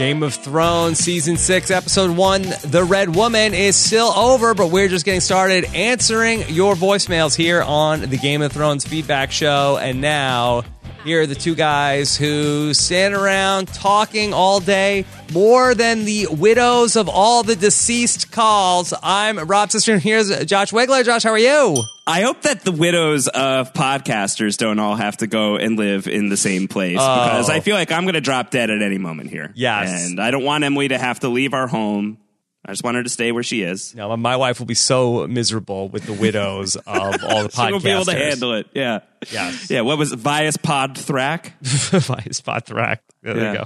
Game of Thrones season six, episode one, The Red Woman is still over, but we're just getting started answering your voicemails here on the Game of Thrones feedback show. And now, here are the two guys who stand around talking all day, more than the widows of all the deceased calls. I'm Rob Cesternino, and here's Josh Wigler. Josh, how are you? I hope that the widows of podcasters don't all have to go and live in the same place oh. because I feel like I'm going to drop dead at any moment here. Yes. And I don't want Emily to have to leave our home. I just want her to stay where she is. No, my wife will be so miserable with the widows of all the podcasters. She won't be able to handle it. Yeah. Yes. Yeah. What was it? Vias Pod Thrack? Vias Pod thrack. There Yeah. you go.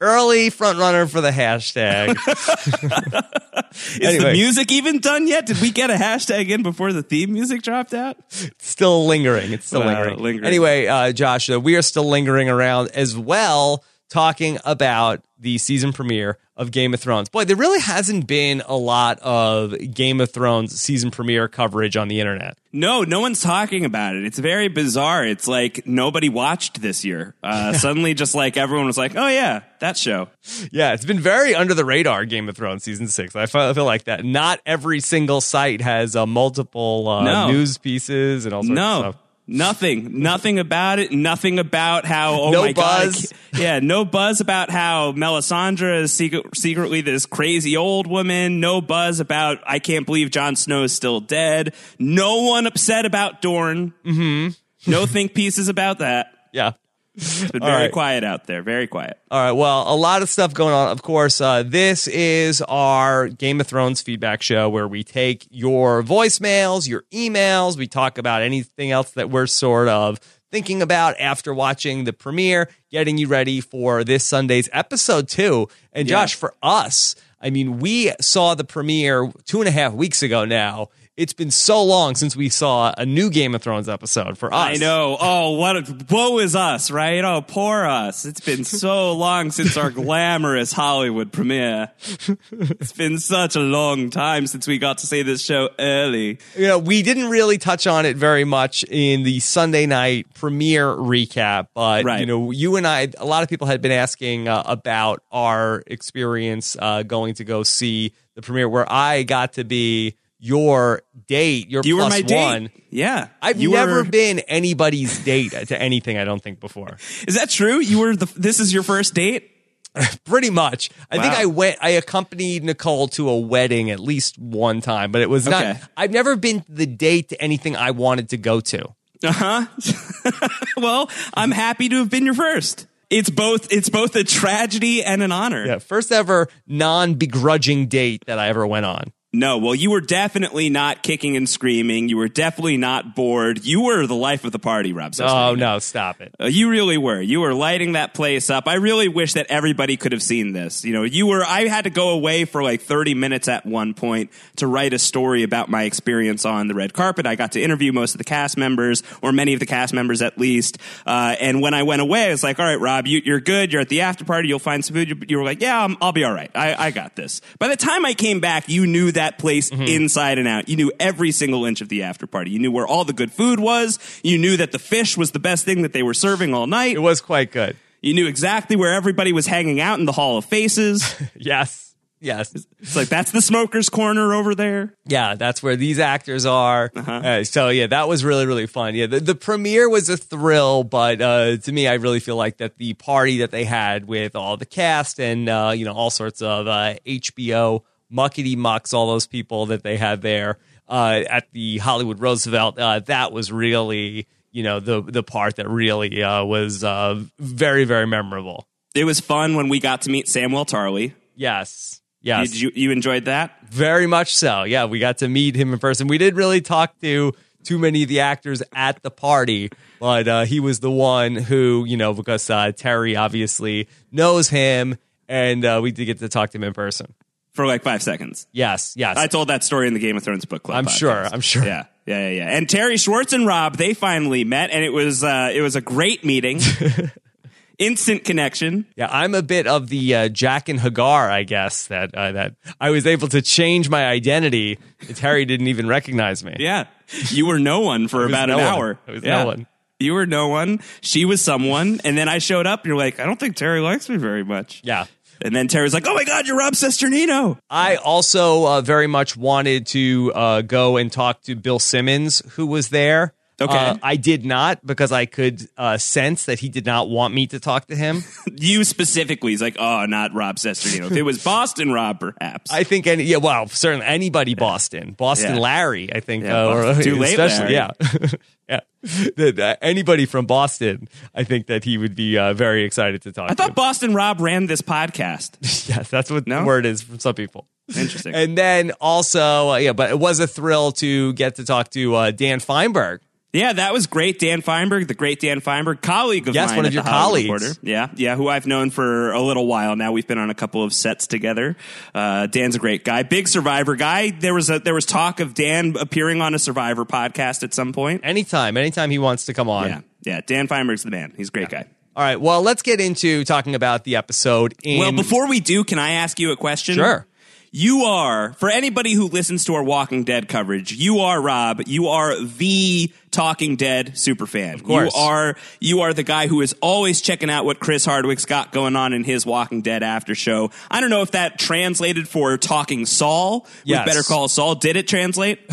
Early front runner for the hashtag. Is Anyway. the music even done yet? Did we get a hashtag in before the theme music dropped out? still lingering. It's still Wow, lingering. lingering. Anyway, uh, Josh, uh, we are still lingering around as well, talking about the season premiere of Game of Thrones. Boy, there really hasn't been a lot of Game of Thrones season premiere coverage on the internet. No, no one's talking about it. It's very bizarre. It's like nobody watched this year. Uh, suddenly, just like everyone was like, oh, yeah, that show. Yeah, it's been very under the radar. Game of Thrones season six. I feel, I feel like that. Not every single site has uh, multiple uh, No. news pieces and all sorts of stuff. Nothing, nothing about it. Nothing about how. Oh No my buzz. god! Yeah, no buzz about how Melisandre is secret, secretly this crazy old woman. No buzz about I can't believe Jon Snow is still dead. No one upset about Dorne. Mm-hmm. no think pieces about that. Yeah. It's been All very right. quiet out there. Very quiet. All right. Well, a lot of stuff going on. Of course, uh, this is our Game of Thrones feedback show where we take your voicemails, your emails. We talk about anything else that we're sort of thinking about after watching the premiere, getting you ready for this Sunday's episode two. And Yeah. Josh, for us, I mean, we saw the premiere two and a half weeks ago now. It's been so long since we saw a new Game of Thrones episode for us. I know. Oh, what a, woe is us, right? Oh, poor us. It's been so long since our glamorous Hollywood premiere. It's been such a long time since we got to see this show early. you know, we didn't really touch on it very much in the Sunday night premiere recap, but Right. you know, you and I, a lot of people had been asking uh, about our experience uh, going to go see the premiere, where I got to be your date, your You were plus my date. one. Yeah. I've you never were, been anybody's date to anything. I don't think before. Is that true? You were the, this is your first date? Pretty much. I think I went. I accompanied Nicole to a wedding at least one time, but it was not. I've never been the date to anything I wanted to go to. Uh huh. well, I'm happy to have been your first. It's both, it's both a tragedy and an honor. Yeah, first ever non begrudging date that I ever went on. No, well, you were definitely not kicking and screaming. You were definitely not bored. You were the life of the party, Rob. Oh no, stop it. Uh, you really were. You were lighting that place up. I really wish that everybody could have seen this. You know, you were, I had to go away for like 30 minutes at one point to write a story about my experience on the red carpet. I got to interview most of the cast members, or many of the cast members at least. Uh, and when I went away, I was like, all right, Rob, you, you're good. You're at the after party. You'll find some food. You, you were like, yeah, I'm, I'll be all right. I, I got this. By the time I came back, you knew that place inside and out. You knew every single inch of the after party. You knew where all the good food was. You knew that the fish was the best thing that they were serving all night. It was quite good. You knew exactly where everybody was hanging out in the Hall of Faces. Yes. Yes. It's like, that's the smoker's corner over there. Yeah, that's where these actors are. Uh, so yeah, that was really really fun. Yeah, the, the premiere was a thrill, but uh, to me, I really feel like that the party that they had with all the cast and uh, you know all sorts of uh, HBO muckety mucks, all those people that they had there uh, at the Hollywood Roosevelt, uh, that was really you know the the part that really uh, was uh, very very memorable. It was fun when we got to meet Samwell Tarly. Yes. Yes. Did you, you enjoyed that? Very much so. Yeah, we got to meet him in person. We didn't really talk to too many of the actors at the party, but uh, he was the one who, you know, because uh, Terry obviously knows him, and uh, we did get to talk to him in person. For like five seconds. Yes, yes. I told that story in the Game of Thrones book club. I'm podcast. sure, I'm sure. Yeah, yeah, yeah, yeah. And Terry Schwartz and Rob, they finally met, and it was uh, it was a great meeting. Instant connection. yeah, I'm a bit of the uh, Jaqen H'ghar, I guess that uh, that I was able to change my identity. Terry didn't even recognize me. Yeah, you were no one for about no an one. hour. I was yeah. no one. You were no one. She was someone, and then I showed up. and You're like, I don't think Terry likes me very much. Yeah. And then Terry's like, "Oh my God, you're Rob Cesternino." I also uh, very much wanted to uh, go and talk to Bill Simmons, who was there. Okay. Uh, I did not because I could uh, sense that he did not want me to talk to him. you specifically, he's like, "Oh, not Rob Cesternino." if it was Boston Rob, perhaps. I think any yeah, well, certainly anybody Boston, Boston Yeah. Larry. I think, Yeah, uh, or, too late, especially Larry. yeah, yeah. That, anybody from Boston, I think that he would be uh, very excited to talk. I to. thought Boston Rob ran this podcast. yes, that's what No? the word is from some people. Interesting. And then also, uh, yeah, but it was a thrill to get to talk to uh, Dan Fienberg. Yeah, that was great. Dan Fienberg, the great Dan Fienberg, colleague of Yes, mine one of your colleagues. Reporter. Yeah, yeah, who I've known for a little while now. We've been on a couple of sets together. Uh, Dan's a great guy, big Survivor guy. There was a there was talk of Dan appearing on a Survivor podcast at some point. Anytime, anytime he wants to come on. Yeah, yeah. Dan Fienberg's the man. He's a great guy. All right. Well, let's get into talking about the episode. In, Well, before we do, can I ask you a question? Sure. You are, for anybody who listens to our Walking Dead coverage, you are Rob. You are the Talking Dead superfan. Of course. You are, you are the guy who is always checking out what Chris Hardwick's got going on in his Walking Dead after show. I don't know if that translated for Talking Saul. Yes. With Better Call Saul. Did it translate?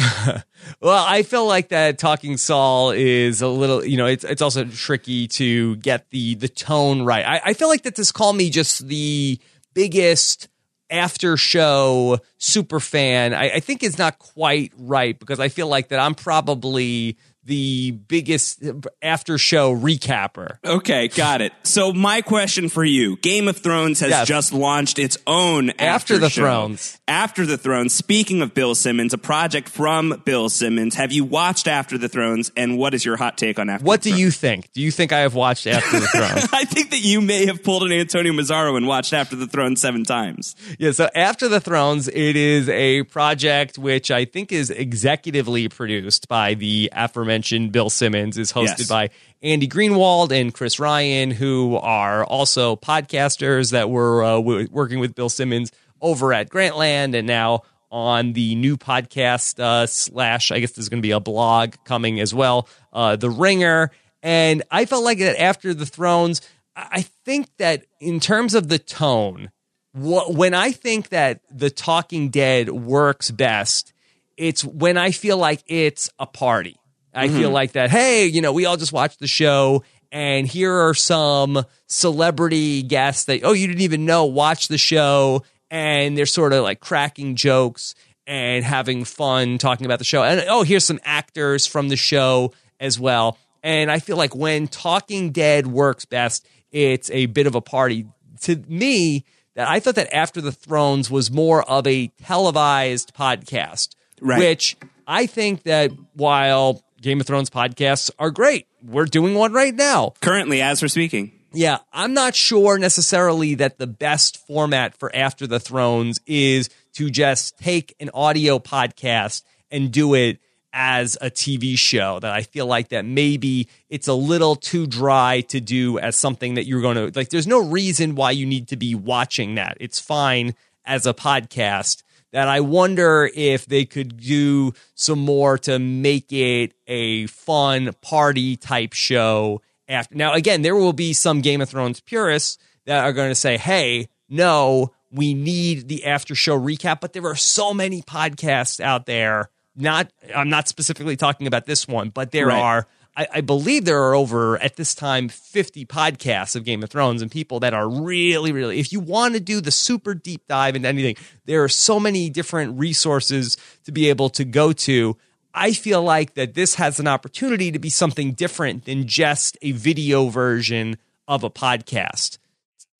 Well, I feel like that Talking Saul is a little, you know, it's it's also tricky to get the the tone right. I, I feel like that this call me just the biggest after show super fan. I, I think it's not quite right because I feel like that I'm probably the biggest uh, after show recapper. Okay, got it. So my question for you: Game of Thrones has Yes. just launched its own After the show. Thrones. After the Thrones. Speaking of Bill Simmons, a project from Bill Simmons. Have you watched After the Thrones? And what is your hot take on After? What do Thrones? you think? Do you think I have watched After the Thrones? I think that you may have pulled an Antonio Mazzaro and watched After the Throne seven times. Yeah, so After the Thrones, it is a project which I think is executively produced by the aforementioned Bill Simmons, is hosted Yes. by Andy Greenwald and Chris Ryan, who are also podcasters that were uh, w- working with Bill Simmons over at Grantland and now on the new podcast uh, slash, I guess there's going to be a blog coming as well, uh, The Ringer. And I felt like that After the Thrones, I I think that in terms of the tone, wh- when I think that The Talking Dead works best, it's when I feel like it's a party. I feel mm-hmm. like that, hey, you know, we all just watched the show and here are some celebrity guests that, oh, you didn't even know, watch the show and they're sort of like cracking jokes and having fun talking about the show. And oh, here's some actors from the show as well. And I feel like when Talking Dead works best, it's a bit of a party. To me, that I thought that After the Thrones was more of a televised podcast, Right. which I think that while Game of Thrones podcasts are great, we're doing one right now. Currently, as we're speaking. Yeah, I'm not sure necessarily that the best format for After the Thrones is to just take an audio podcast and do it as a TV show. That I feel like that maybe it's a little too dry to do as something that you're going to like. There's no reason why you need to be watching that. It's fine as a podcast. That I wonder if they could do some more to make it a fun party type show after now again there will be some game of thrones purists that are going to say hey no we need the after show recap but there are so many podcasts out there not i'm not specifically talking about this one but there Right. are I, I believe there are over at this time 50 podcasts of game of thrones and people that are really really if you want to do the super deep dive into anything there are so many different resources to be able to go to I feel like that this has an opportunity to be something different than just a video version of a podcast.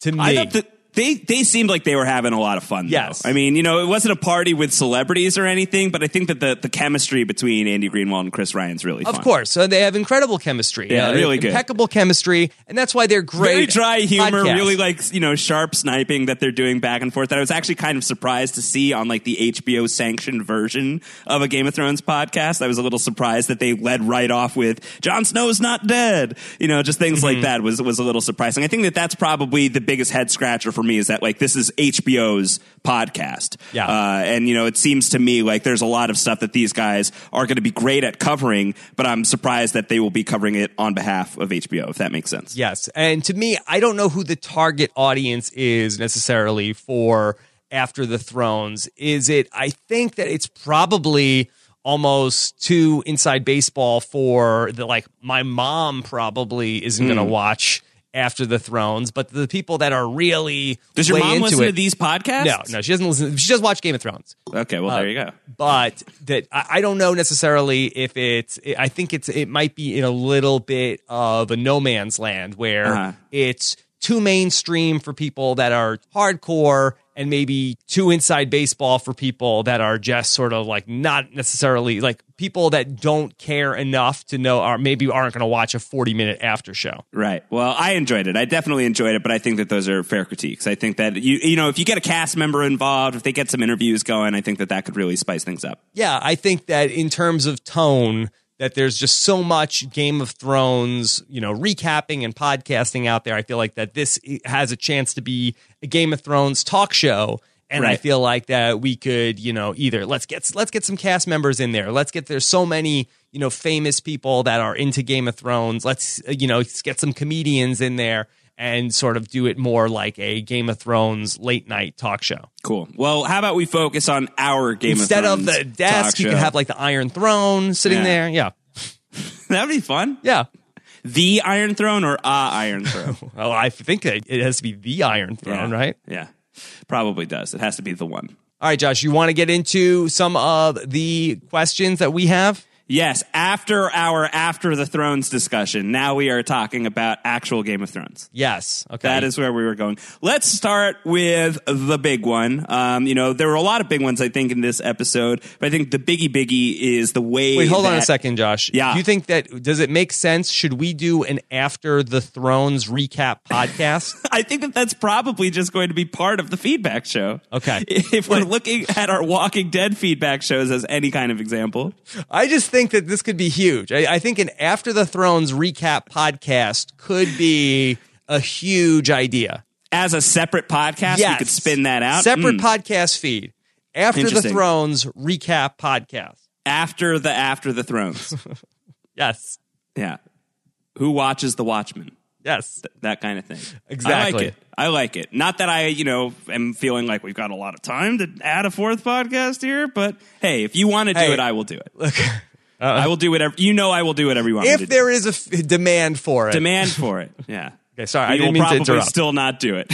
To me, I thought that they they seemed like they were having a lot of fun. though. Yes. I mean, you know, it wasn't a party with celebrities or anything, but I think that the, the chemistry between Andy Greenwald and Chris Ryan's really of course, so they have incredible chemistry. Yeah, uh, really good. impeccable chemistry, and that's why they're great. Very dry humor, podcasts. really like you know sharp sniping that they're doing back and forth. That I was actually kind of surprised to see on like the HBO sanctioned version of a Game of Thrones podcast. I was a little surprised that they led right off with Jon Snow's not dead. You know, just things Mm-hmm. like that was was a little surprising. I think that that's probably the biggest head scratcher for me is that like this is HBO's podcast. Yeah. Uh, and you know, it seems to me like there's a lot of stuff that these guys are going to be great at covering, but I'm surprised that they will be covering it on behalf of HBO, if that makes sense. Yes. And to me, I don't know who the target audience is necessarily for After the Thrones. Is it, I think that it's probably almost too inside baseball for the like, my mom probably isn't going to watch After the Thrones, but the people that are really Does your way mom into listen it, to these podcasts? No, no, she doesn't listen. She does watch Game of Thrones Okay, well, there you go. but that I I don't know necessarily if it's. I think it's it might be in a little bit of a no man's land where Uh-huh. it's too mainstream for people that are hardcore and maybe too inside baseball for people that are just sort of like not necessarily like people that don't care enough to know are maybe aren't going to watch a 40 minute after show. Right. Well, I enjoyed it. I definitely enjoyed it, but I think that those are fair critiques. I think that you you know if you get a cast member involved, if they get some interviews going, I think that that could really spice things up. yeah, I think that in terms of tone, that there's just so much Game of Thrones, you know, recapping and podcasting out there. I feel like that this has a chance to be a Game of Thrones talk show. And I feel like that we could, you know, either let's get let's get some cast members in there. Let's get there's so many, you know, famous people that are into Game of Thrones. Let's uh, you know, let's get some comedians in there and sort of do it more like a Game of Thrones late night talk show. Cool. Well, how about we focus on our Game Instead of Instead of the desk, you show. can have like the Iron Throne sitting Yeah. there. Yeah. That'd be fun. Yeah. The Iron Throne or a Iron Throne? Well, I think it has to be the Iron Throne, Yeah. right? Yeah. Probably does. It has to be the one. All right, Josh, you want to get into some of the questions that we have? Yes, after our After the Thrones discussion, now we are talking about actual Game of Thrones. Yes. Okay. That is where we were going. Let's start with the big one. Um, you know, there were a lot of big ones, I think, in this episode, but I think the biggie biggie is the way. Wait, hold on a second, Josh. Yeah. Do you think that does it make sense? Should we do an After the Thrones recap podcast? I think that that's probably just going to be part of the feedback show. Okay. If we're looking at our Walking Dead feedback shows as any kind of example. I just think that this could be huge. I, I think an After the Thrones recap podcast could be a huge idea. As a separate podcast, we could spin that out. Separate Mm. podcast feed. After the Thrones recap podcast. after the After the Thrones. Yes. yeah. Who watches The Watchmen? Yes. that kind of thing. Exactly. I like it. I like it. Not that I, you know, am feeling like we've got a lot of time to add a fourth podcast here, but hey, if you want to do Hey. it, I will do it. Look, I will do whatever. You know, I will do whatever you want if there is a f- demand for it. Demand for it. Yeah. Okay, sorry, I didn't will mean to probably interrupt. still not do it.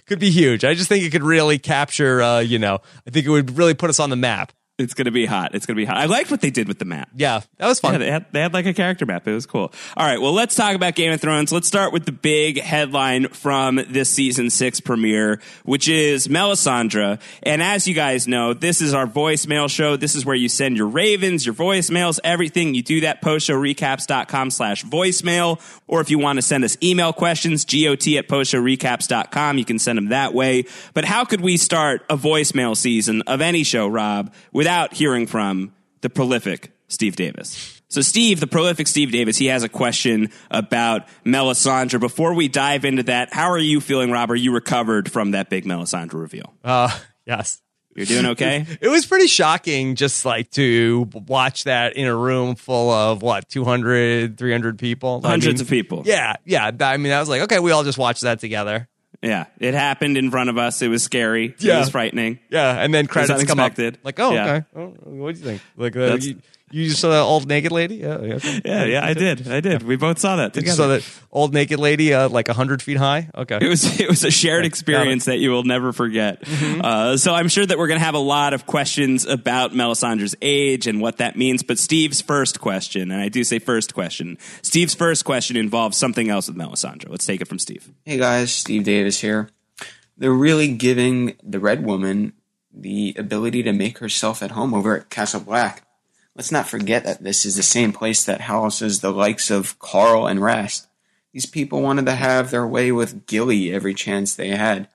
could be huge. I just think it could really capture, uh, you know, I think it would really put us on the map. It's going to be hot. It's going to be hot. I liked what they did with the map. Yeah, that was fun. Yeah, they had, they had like a character map. It was cool. All right, well, let's talk about Game of Thrones. Let's start with the big headline from this season six premiere, which is Melisandre. And as you guys know, this is our voicemail show. This is where you send your ravens, your voicemails, everything. You do that postshowrecaps.com slash voicemail. Or if you want to send us email questions, got at postshowrecaps.com, you can send them that way. But how could we start a voicemail season of any show, Rob, without hearing from the prolific Steve Davis. So, Steve, the prolific Steve Davis, he has a question about Melisandre. Before we dive into that, how are you feeling, Rob? Are you recovered from that big Melisandre reveal? Uh, yes. You're doing okay? It was pretty shocking just like to watch that in a room full of what, 200, 300 people? I Hundreds mean, of people. Yeah, yeah. I mean, I was like, okay, we all just watched that together. Yeah. It happened in front of us. It was scary. It was frightening. Yeah, and then credits come up. unexpected. Like, oh, Yeah. okay. Oh, what do you think? Like, uh, That's- you, you just saw that old naked lady? Yeah, yeah. okay. Yeah, yeah, I did. I did. We both saw that You together. saw that old naked lady, uh, like hundred feet high. Okay, It was it was a shared experience that you will never forget. Mm-hmm. Uh, so I'm sure that we're going to have a lot of questions about Melisandre's age and what that means. But Steve's first question, and I do say first question, Steve's first question involves something else with Melisandre. Let's take it from Steve. Hey guys, Steve Davis here. They're really giving the Red Woman the ability to make herself at home over at Castle Black. Let's not forget that this is the same place that houses the likes of Karl and Rast. These people wanted to have their way with Gilly every chance they had.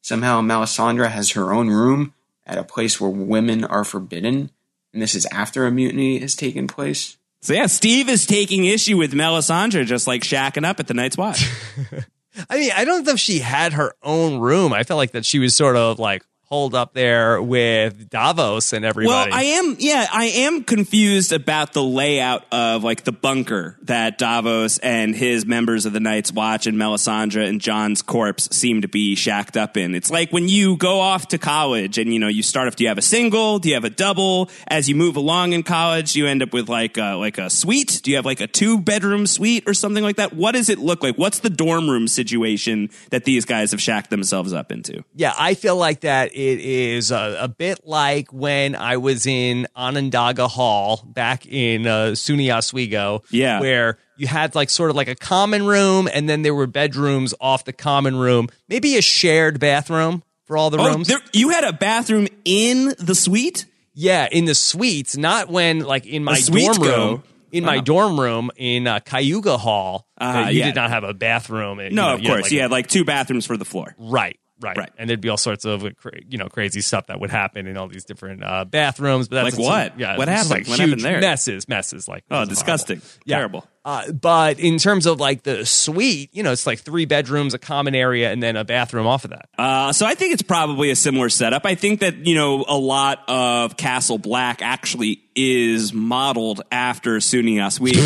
Somehow Melisandre has her own room at a place where women are forbidden, and this is after a mutiny has taken place. So yeah, Steve is taking issue with Melisandre just like shacking up at the Night's Watch. I mean, I don't know if she had her own room. I felt like that she was sort of like holed up there with Davos and everybody. Well, I am, yeah, I am confused about the layout of like the bunker that Davos and his members of the Night's Watch and Melisandre and Jon's corpse seem to be shacked up in. It's like when you go off to college and you know you start off. Do you have a single? Do you have a double? As you move along in college, you end up with like a, like a suite. Do you have like a two bedroom suite or something like that? What does it look like? What's the dorm room situation that these guys have shacked themselves up into? Yeah, I feel like that it is a, a, bit like when I was in Onondaga Hall back in uh, SUNY Oswego. Yeah. Where you had like sort of like a common room and then there were bedrooms off the common room, maybe a shared bathroom for all the oh, rooms. There, you had a bathroom in the suite? Yeah, in the suites, not when like in my dorm room. Go. In my uh-huh. dorm room in uh, Cayuga Hall, uh, you yeah. did not have a bathroom. And, no, you know, of course, you had, like, you had like two bathrooms for the floor. Right. Right. right. And there'd be all sorts of you know crazy stuff that would happen in all these different uh, bathrooms. But that's like what? Yeah. What happened? Like what happened there? Messes, messes. Like oh, disgusting, yeah. terrible. Uh, but in terms of like the suite, you know, it's like three bedrooms, a common area, and then a bathroom off of that. Uh, so I think it's probably a similar setup. I think that you know a lot of Castle Black actually is modeled after SUNY Oswego.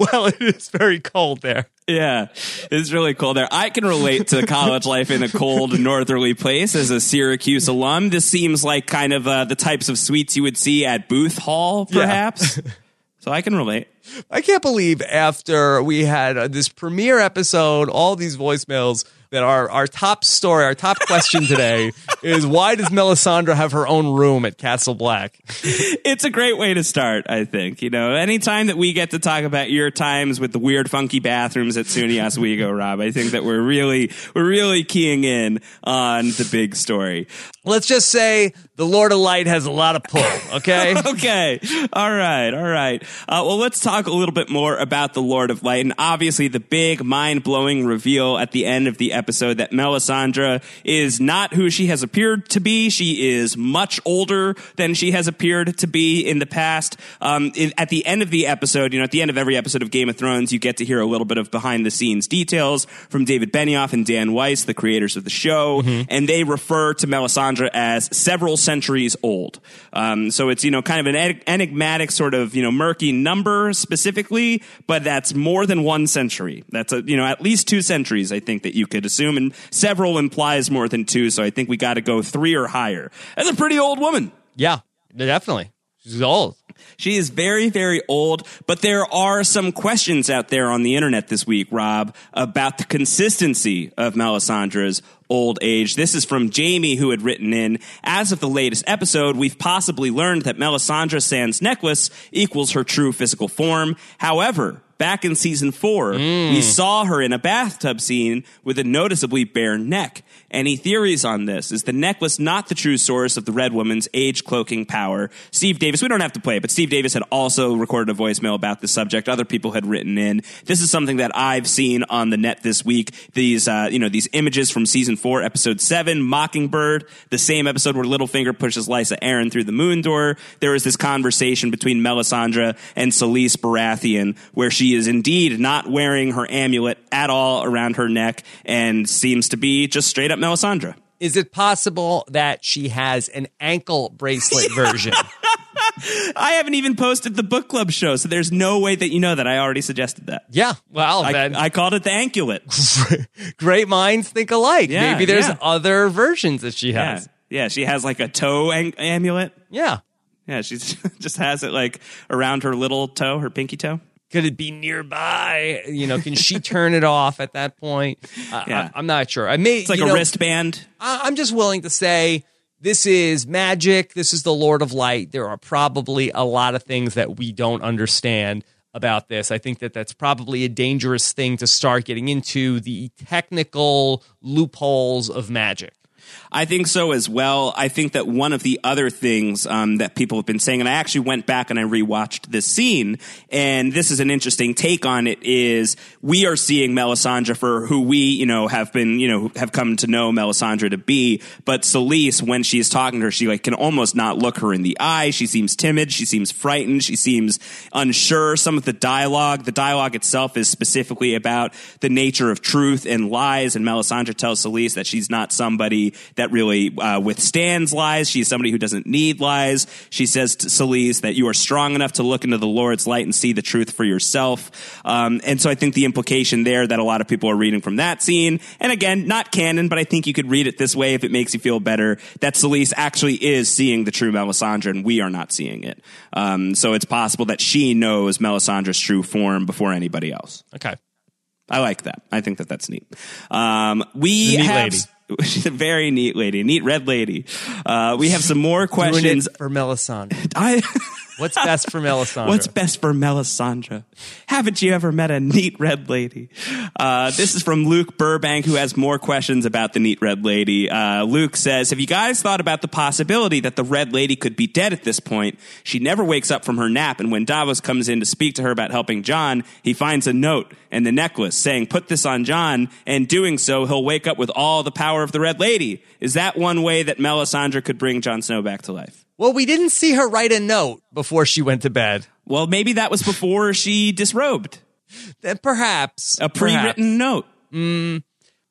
well, it is very cold there. Yeah, it's really cold there. I can relate to college life in a cold northerly place as a Syracuse alum. This seems like kind of uh, the types of suites you would see at Booth Hall, perhaps. Yeah. so I can relate. I can't believe after we had uh, this premiere episode, all these voicemails that our, our top story, our top question today is why does Melisandre have her own room at Castle Black? it's a great way to start, I think. You know, anytime that we get to talk about your times with the weird, funky bathrooms at SUNY Oswego, Rob, I think that we're really, we're really keying in on the big story. Let's just say the Lord of Light has a lot of pull, okay? okay. All right. All right. Uh, well, let's talk a little bit more about the Lord of Light and obviously the big mind blowing reveal at the end of the episode that Melisandre is not who she has appeared to be. She is much older than she has appeared to be in the past. Um, in, at the end of the episode, you know, at the end of every episode of Game of Thrones, you get to hear a little bit of behind the scenes details from David Benioff and Dan Weiss, the creators of the show, mm-hmm. and they refer to Melisandre as several centuries old. Um, so it's, you know, kind of an enigmatic sort of, you know, murky number specifically, but that's more than one century. That's a, you know, at least two centuries, I think that you could assume, and several implies more than two. So I think we got to go three or higher. That's a pretty old woman. Yeah, definitely. She's old. She is very, very old, but there are some questions out there on the internet this week, Rob, about the consistency of Melisandre's old age. This is from Jamie, who had written in, as of the latest episode, we've possibly learned that Melisandre Sand's necklace equals her true physical form. However, back in season four, mm. we saw her in a bathtub scene with a noticeably bare neck. Any theories on this? Is the necklace not the true source of the Red Woman's age cloaking power? Steve Davis, we don't have to play it, but Steve Davis had also recorded a voicemail about the subject. Other people had written in. This is something that I've seen on the net this week. These, uh, you know, these images from season four, episode seven, Mockingbird, the same episode where Littlefinger pushes Lysa Arryn through the moon door. There is this conversation between Melisandre and Selyse Baratheon where she is indeed not wearing her amulet at all around her neck and seems to be just straight up Melisandre. Is it possible that she has an ankle bracelet version? I haven't even posted the book club show, so there's no way that you know that. I already suggested that. Yeah, well, I, then I called it the anklet. Great minds think alike. Yeah, Maybe there's yeah. other versions that she has. Yeah, yeah she has like a toe ang- amulet. Yeah, yeah, she just has it like around her little toe, her pinky toe. Could it be nearby? You know, can she turn it off at that point? Uh, yeah. I, am not sure. I may. It's like a know, wristband. I, I'm just willing to say this is magic. This is the Lord of Light. There are probably a lot of things that we don't understand about this. I think that that's probably a dangerous thing to start getting into the technical loopholes of magic. I think so as well. I think that one of the other things um, that people have been saying, and I actually went back and I rewatched this scene, and this is an interesting take on it. Is we are seeing Melisandre for who we, you know, have been, you know, have come to know Melisandre to be, but Selyse, when she's talking to her, she like can almost not look her in the eye. She seems timid. She seems frightened. She seems unsure. Some of the dialogue, the dialogue itself, is specifically about the nature of truth and lies. And Melisandre tells Selyse that she's not somebody that really uh, withstands lies. She's somebody who doesn't need lies. She says to Selyse that you are strong enough to look into the Lord's light and see the truth for yourself. Um, and so I think the implication there that a lot of people are reading from that scene, and again, not canon, but I think you could read it this way if it makes you feel better, that Selyse actually is seeing the true Melisandre and we are not seeing it. Um, so it's possible that she knows Melisandre's true form before anybody else. Okay. I like that. I think that that's neat. Um, we neat have. lady. She's a very neat lady, neat red lady. Uh, we have some more questions. for Melisandre. I, What's best for Melisandre? What's best for Melisandre? Haven't you ever met a neat red lady? Uh, this is from Luke Burbank, who has more questions about the neat red lady. Uh, Luke says, Have you guys thought about the possibility that the red lady could be dead at this point? She never wakes up from her nap, and when Davos comes in to speak to her about helping Jon, he finds a note and the necklace saying, Put this on Jon, and doing so, he'll wake up with all the power of the red lady. Is that one way that Melisandre could bring Jon Snow back to life? Well, we didn't see her write a note before she went to bed. Well, maybe that was before she disrobed. Then perhaps a pre-written note. Mm.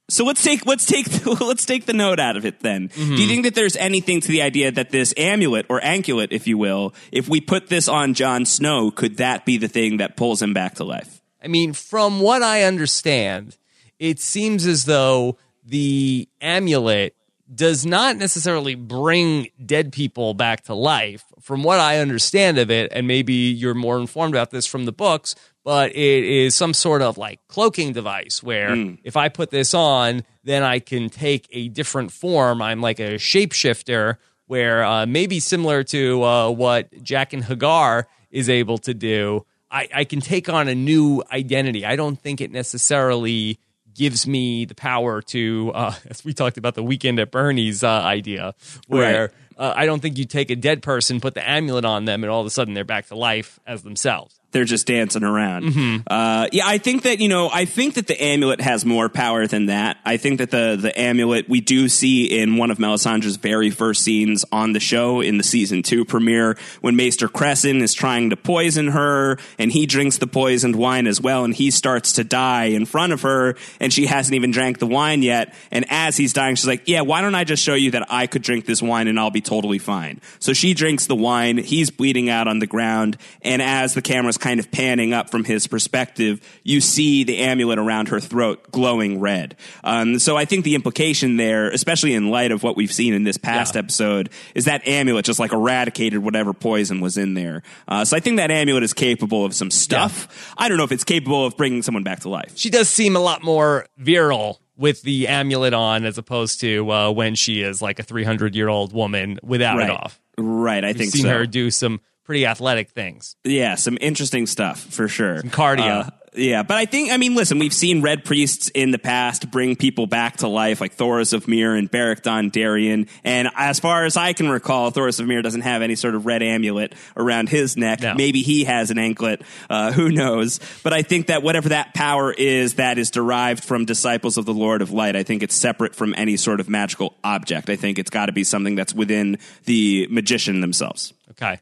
So let's take let's take let's take the note out of it. Then, do you mm-hmm. think that there's anything to the idea that this amulet or anklet, if you will, if we put this on Jon Snow, could that be the thing that pulls him back to life? I mean, from what I understand, it seems as though the amulet does not necessarily bring dead people back to life. From what I understand of it, and maybe you're more informed about this from the books, but it is some sort of like cloaking device where if I put this on, then I can take a different form. I'm like a shapeshifter where uh, maybe similar to uh, what Jaqen H'ghar is able to do. I, I can take on a new identity. I don't think it necessarily gives me the power to, uh, as we talked about the weekend at Bernie's uh, idea, where uh, I don't think you take a dead person, put the amulet on them, and all of a sudden they're back to life as themselves. They're just dancing around. Mm-hmm. Uh, yeah, I think that you know, I think that the amulet has more power than that. I think that the the amulet we do see in one of Melisandre's very first scenes on the show in the season two premiere when Maester Cressen is trying to poison her, and he drinks the poisoned wine as well, and he starts to die in front of her, and she hasn't even drank the wine yet. And as he's dying, she's like, "Yeah, why don't I just show you that I could drink this wine and I'll be totally fine?" So she drinks the wine. He's bleeding out on the ground, and as the camera's kind of panning up from his perspective, you see the amulet around her throat glowing red. Um, so I think the implication there, especially in light of what we've seen in this past Yeah. episode, is that amulet just like eradicated whatever poison was in there. Uh, so I think that amulet is capable of some stuff. I don't know if it's capable of bringing someone back to life. She does seem a lot more virile with the amulet on as opposed to uh, when she is like a 300 year old woman without Right. it off. Right, I We've think seen so. her do some pretty athletic things. Yeah, some interesting stuff for sure. Some cardio. yeah, but I think I mean, listen, we've seen red priests in the past bring people back to life, like Thoros of Myr and Beric Dondarrion. And as far as I can recall, Thoros of Myr doesn't have any sort of red amulet around his neck. No. Maybe he has an anklet. Uh, who knows? But I think that whatever that power is, that is derived from disciples of the Lord of Light. I think it's separate from any sort of magical object. I think it's got to be something that's within the magician themselves. Okay.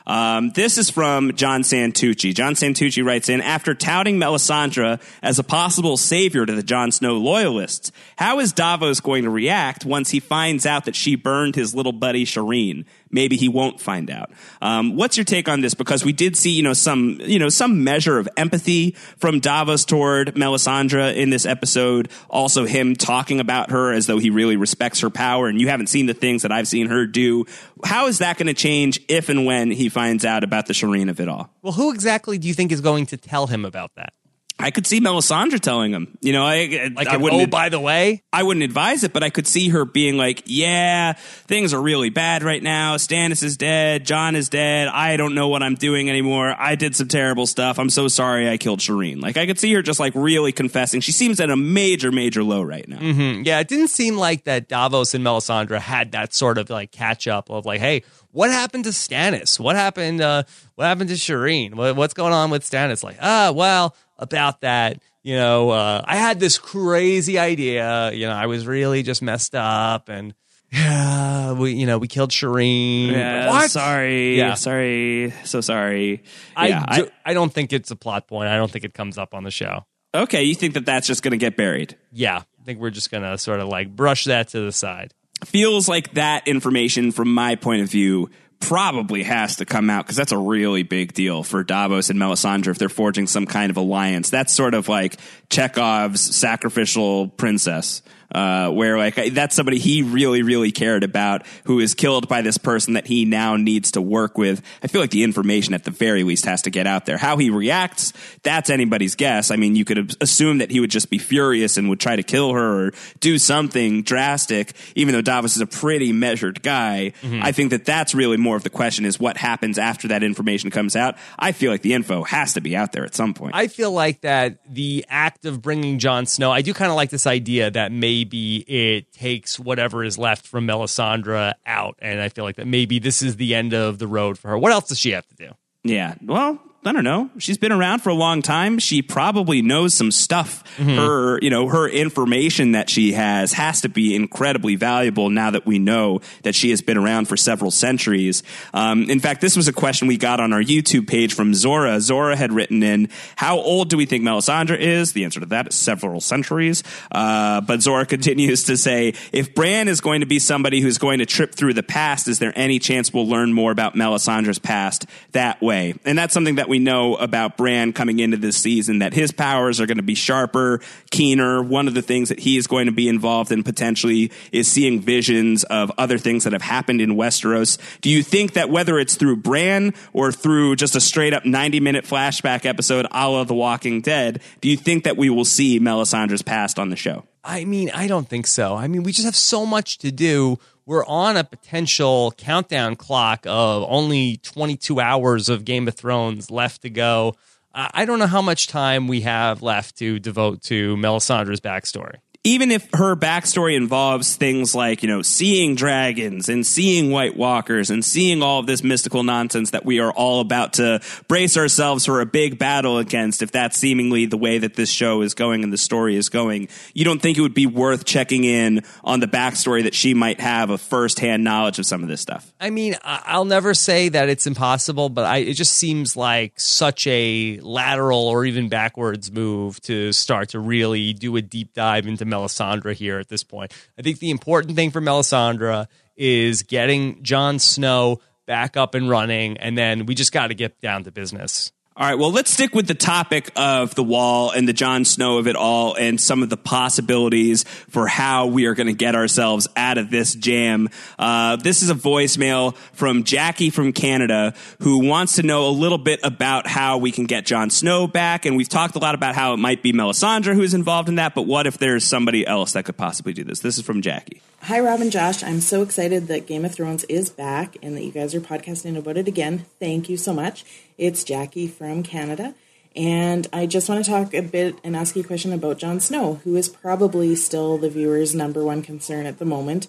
Um, this is from John Santucci. John Santucci writes in After touting Melisandre as a possible savior to the Jon Snow loyalists, how is Davos going to react once he finds out that she burned his little buddy Shireen? Maybe he won't find out. Um, what's your take on this? Because we did see, you know, some, you know, some measure of empathy from Davos toward Melisandre in this episode. Also, him talking about her as though he really respects her power, and you haven't seen the things that I've seen her do. How is that going to change if and when he finds out about the Shireen of it all? Well, who exactly do you think is going to tell him about that? I could see Melisandre telling him, you know, I, Like, I an, wouldn't. oh, by the way, I wouldn't advise it, but I could see her being like, "Yeah, things are really bad right now. Stannis is dead. Jon is dead. I don't know what I'm doing anymore. I did some terrible stuff. I'm so sorry. I killed Shireen." Like I could see her just like really confessing. She seems at a major, major low right now. Mm, yeah, it didn't seem like that Davos and Melisandre had that sort of like catch up of like, hey, what happened to Stannis? What happened? Uh, what happened to Shireen? What, what's going on with Stannis? Like, ah, well, about that, you know, uh, I had this crazy idea. You know, I was really just messed up, and yeah, we, you know, we killed Shireen. Yeah, what? Sorry. Yeah. Sorry. So sorry. I, yeah, do, I don't think it's a plot point. I don't think it comes up on the show. okay, you think that that's just going to get buried? Yeah, I think we're just gonna sort of like brush that to the side. feels like that information from my point of view probably has to come out because that's a really big deal for Davos and Melisandre if they're forging some kind of alliance. That's sort of like Chekhov's sacrificial princess. Uh, where like that's somebody he really, really cared about who is killed by this person that he now needs to work with. I feel like the information at the very least has to get out there. How he reacts, that's anybody's guess. I mean, you could assume that he would just be furious and would try to kill her or do something drastic, even though Davos is a pretty measured guy. I think that that's really more of the question is what happens after that information comes out. I feel like the info has to be out there at some point. I feel like that the act of bringing Jon Snow, I do kind of like this idea that maybe it takes whatever is left from Melisandre out. And I feel like that maybe this is the end of the road for her. What else does she have to do? Yeah. Well, I don't know. She's been around for a long time. She probably knows some stuff. Her, you know, her information that she has has to be incredibly valuable now that we know that she has been around for several centuries. Um, in fact, this was a question we got on our YouTube page from Zora. Zora had written in, "How old do we think Melisandre is?" The answer to that is several centuries. Uh, but Zora continues to say, "If Bran is going to be somebody who's going to trip through the past, is there any chance we'll learn more about Melisandre's past that way?" And that's something that we know about Bran coming into this season that his powers are going to be sharper, keener. One of the things that he is going to be involved in potentially is seeing visions of other things that have happened in Westeros. Do you think that whether it's through Bran or through just a straight up 90 minute flashback episode a la The Walking Dead, do you think that we will see Melisandre's past on the show? I mean, I don't think so. I mean, we just have so much to do. We're on a potential countdown clock of only 22 hours of Game of Thrones left to go. I don't know how much time we have left to devote to Melisandre's backstory. Even if her backstory involves things like, you know, seeing dragons and seeing White Walkers and seeing all of this mystical nonsense that we are all about to brace ourselves for a big battle against, if that's seemingly the way that this show is going and the story is going, you don't think it would be worth checking in on the backstory that she might have of firsthand knowledge of some of this stuff? I mean, I'll never say that it's impossible, but I, it just seems like such a lateral or even backwards move to start to really do a deep dive into Melisandre here at this point. I think the important thing for Melisandre is getting Jon Snow back up and running, and then we just got to get down to business. All right, well, let's stick with the topic of the wall and the Jon Snow of it all and some of the possibilities for how we are going to get ourselves out of this jam. Uh, this is a voicemail from Jackie from Canada who wants to know a little bit about how we can get Jon Snow back. And we've talked a lot about how it might be Melisandre who's involved in that, but what if there's somebody else that could possibly do this? This is from Jackie. Hi, Rob and Josh. I'm so excited that Game of Thrones is back and that you guys are podcasting about it again. Thank you so much. It's Jackie from Canada. And I just want to talk a bit and ask you a question about Jon Snow, who is probably still the viewer's number one concern at the moment.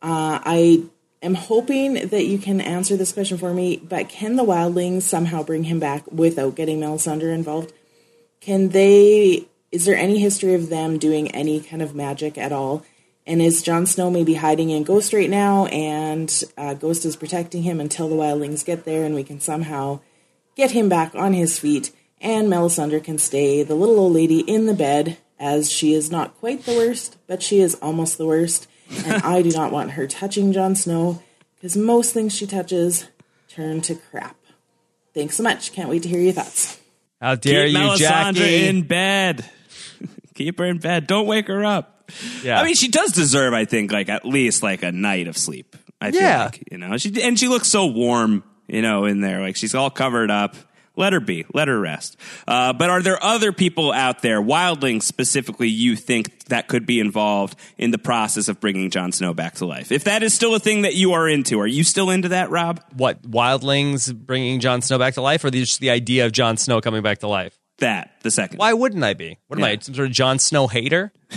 Uh, I am hoping that you can answer this question for me, but can the Wildlings somehow bring him back without getting Melisandre involved? Can they? Is there any history of them doing any kind of magic at all? And is Jon Snow maybe hiding in Ghost right now, and uh, Ghost is protecting him until the Wildlings get there, and we can somehow get him back on his feet, and Melisandre can stay the little old lady in the bed, as she is not quite the worst, but she is almost the worst, and I do not want her touching Jon Snow, because most things she touches turn to crap. Thanks so much. Can't wait to hear your thoughts. How dare Keep you, Melisandre Jackie? in bed. Keep her in bed. Don't wake her up. Yeah. I mean, she does deserve, I think, like at least like a night of sleep. I feel Yeah. like, you know, she and she looks so warm, you know, in there. Like she's all covered up. let her be, let her rest. Uh, but are there other people out there, wildlings specifically, you think that could be involved in the process of bringing Jon Snow back to life? If that is still a thing that you are into, are you still into that, Rob? What wildlings bringing Jon Snow back to life, or just the idea of Jon Snow coming back to life? That the second. Why wouldn't I be? What am Yeah. I, some sort of Jon Snow hater?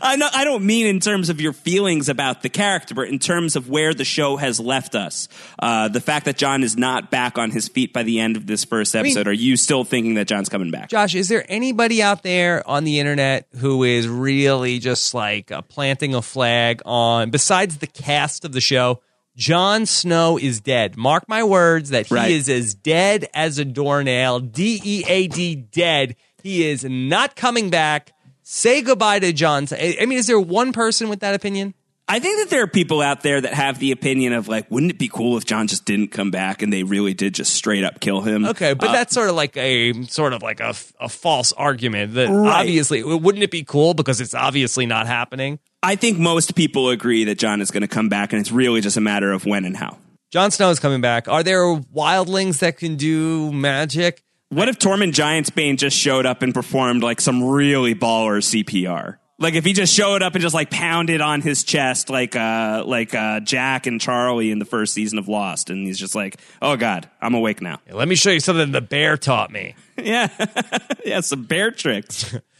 I know, I don't mean in terms of your feelings about the character, but in terms of where the show has left us. Uh, the fact that Jon is not back on his feet by the end of this first mean- episode. are you still thinking that Jon's coming back? Josh, is there anybody out there on the internet who is really just like uh, planting a flag on, besides the cast of the show? Jon Snow is dead. Mark my words that he Right. is as dead as a doornail. D E A D dead. He is not coming back. Say goodbye to Jon. I I mean, is there one person with that opinion? I think that there are people out there that have the opinion of like, wouldn't it be cool if Jon just didn't come back and they really did just straight up kill him? Okay, but Uh, that's sort of like a sort of like a, a false argument that Right. obviously wouldn't it be cool because it's obviously not happening. I think most people agree that Jon is going to come back, and it's really just a matter of when and how. Jon Snow is coming back. Are there wildlings that can do magic? What if Tormund Giantsbane just showed up and performed like some really baller CPR? Like if he just showed up and just like pounded on his chest like uh like uh Jack and Charlie in the first season of Lost and he's just like, "Oh god, I'm awake now." Let me show you something the bear taught me. Yeah. yeah, some bear tricks.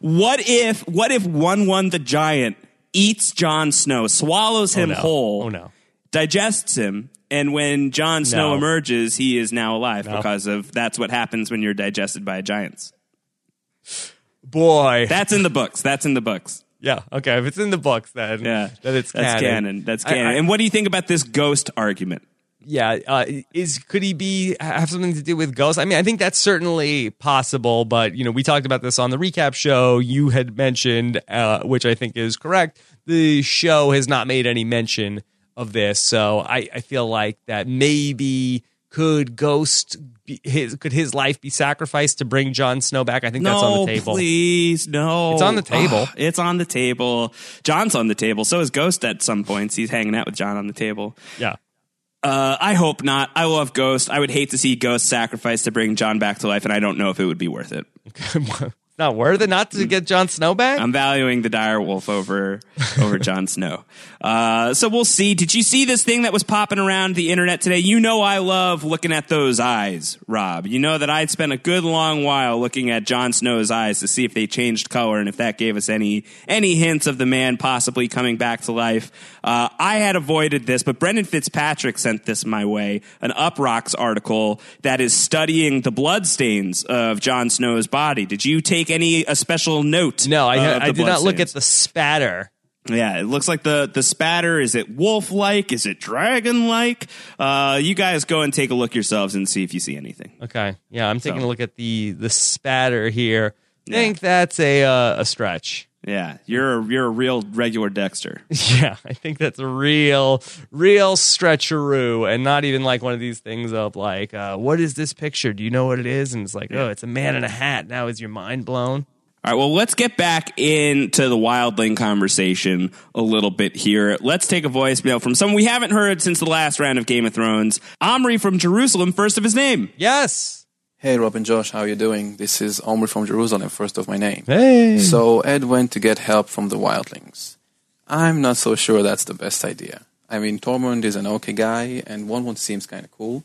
what if what if Wun Wun the giant eats Jon Snow, swallows oh, him no. Oh, whole, Oh, no. digests him, and when Jon Snow No. emerges, he is now alive because of that's what happens when you're digested by giants. Boy. That's in the books. That's in the books. yeah, okay. If it's in the books, then Yeah, then it's that's canon. canon. That's I- canon. I- and what do you think about this ghost argument? Yeah, uh, is could he be have something to do with ghosts? I mean, I think that's certainly possible. But you know, we talked about this on the recap show. You had mentioned, uh, which I think is correct. The show has not made any mention of this, so I, I feel like that maybe could Ghost be, his could his life be sacrificed to bring Jon Snow back? I think that's on the table. please, no. It's on the table. Ugh, it's on the table. Jon's on the table. So is Ghost at some points. He's hanging out with Jon on the table. Yeah. Uh, I hope not. I love Ghost. I would hate to see Ghost sacrificed to bring Jon back to life, and I don't know if it would be worth it. not worth it not to get Jon Snow back. I'm valuing the dire wolf over over Jon Snow. Uh, so we'll see. Did you see this thing that was popping around the internet today? You know I love looking at those eyes, Rob. You know that I'd spent a good long while looking at Jon Snow's eyes to see if they changed color and if that gave us any any hints of the man possibly coming back to life. Uh, I had avoided this, but Brendan Fitzpatrick sent this my way, an Uproxx article that is studying the bloodstains of Jon Snow's body. Did you take any a special note? no, I, of I the did not look bloodstains? at the spatter. Yeah, it looks like the the spatter. Is it wolf like? Is it dragon like? Uh, you guys go and take a look yourselves and see if you see anything. Okay, yeah, I'm taking So- a look at the the spatter here. I think that's a uh, a stretch. Yeah, you're a, you're a real regular Dexter. Yeah, I think that's a real, real stretcheroo, and not even like one of these things of like, uh, what is this picture? Do you know what it is? And it's like, oh, it's a man in a hat. Now is your mind blown? All right, well, let's get back into the wildling conversation a little bit here. Let's take a voicemail from someone we haven't heard since the last round of Game of Thrones. Omri from Jerusalem, first of his name. Yes. Hey, Rob and Josh, how are you doing? This is Omri from Jerusalem, first of my name. Hey. So Ed went to get help from the wildlings. I'm not so sure that's the best idea. I mean, Tormund is an okay guy, and Wun Wun seems kind of cool,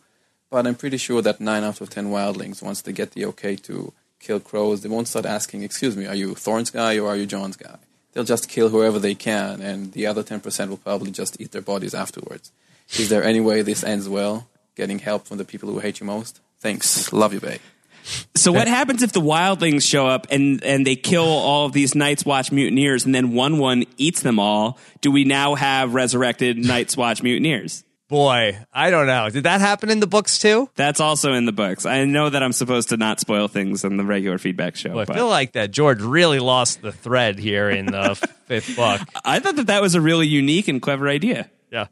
but I'm pretty sure that 9 out of 10 wildlings, once they get the okay to kill crows, they won't start asking, excuse me, are you Thorne's guy or are you Jon's guy? They'll just kill whoever they can, and the other 10% will probably just eat their bodies afterwards. Is there any way this ends well? Getting help from the people who hate you most? Thanks. Love you, babe. So what happens if the wildlings show up and, and they kill all of these Night's Watch mutineers and then Wun Wun eats them all? Do we now have resurrected Night's Watch mutineers? Boy, I don't know. Did that happen in the books too? That's also in the books. I know that I'm supposed to not spoil things on the regular feedback show. Well, I but feel like that George really lost the thread here in the fifth book. I thought that that was a really unique and clever idea. Yeah.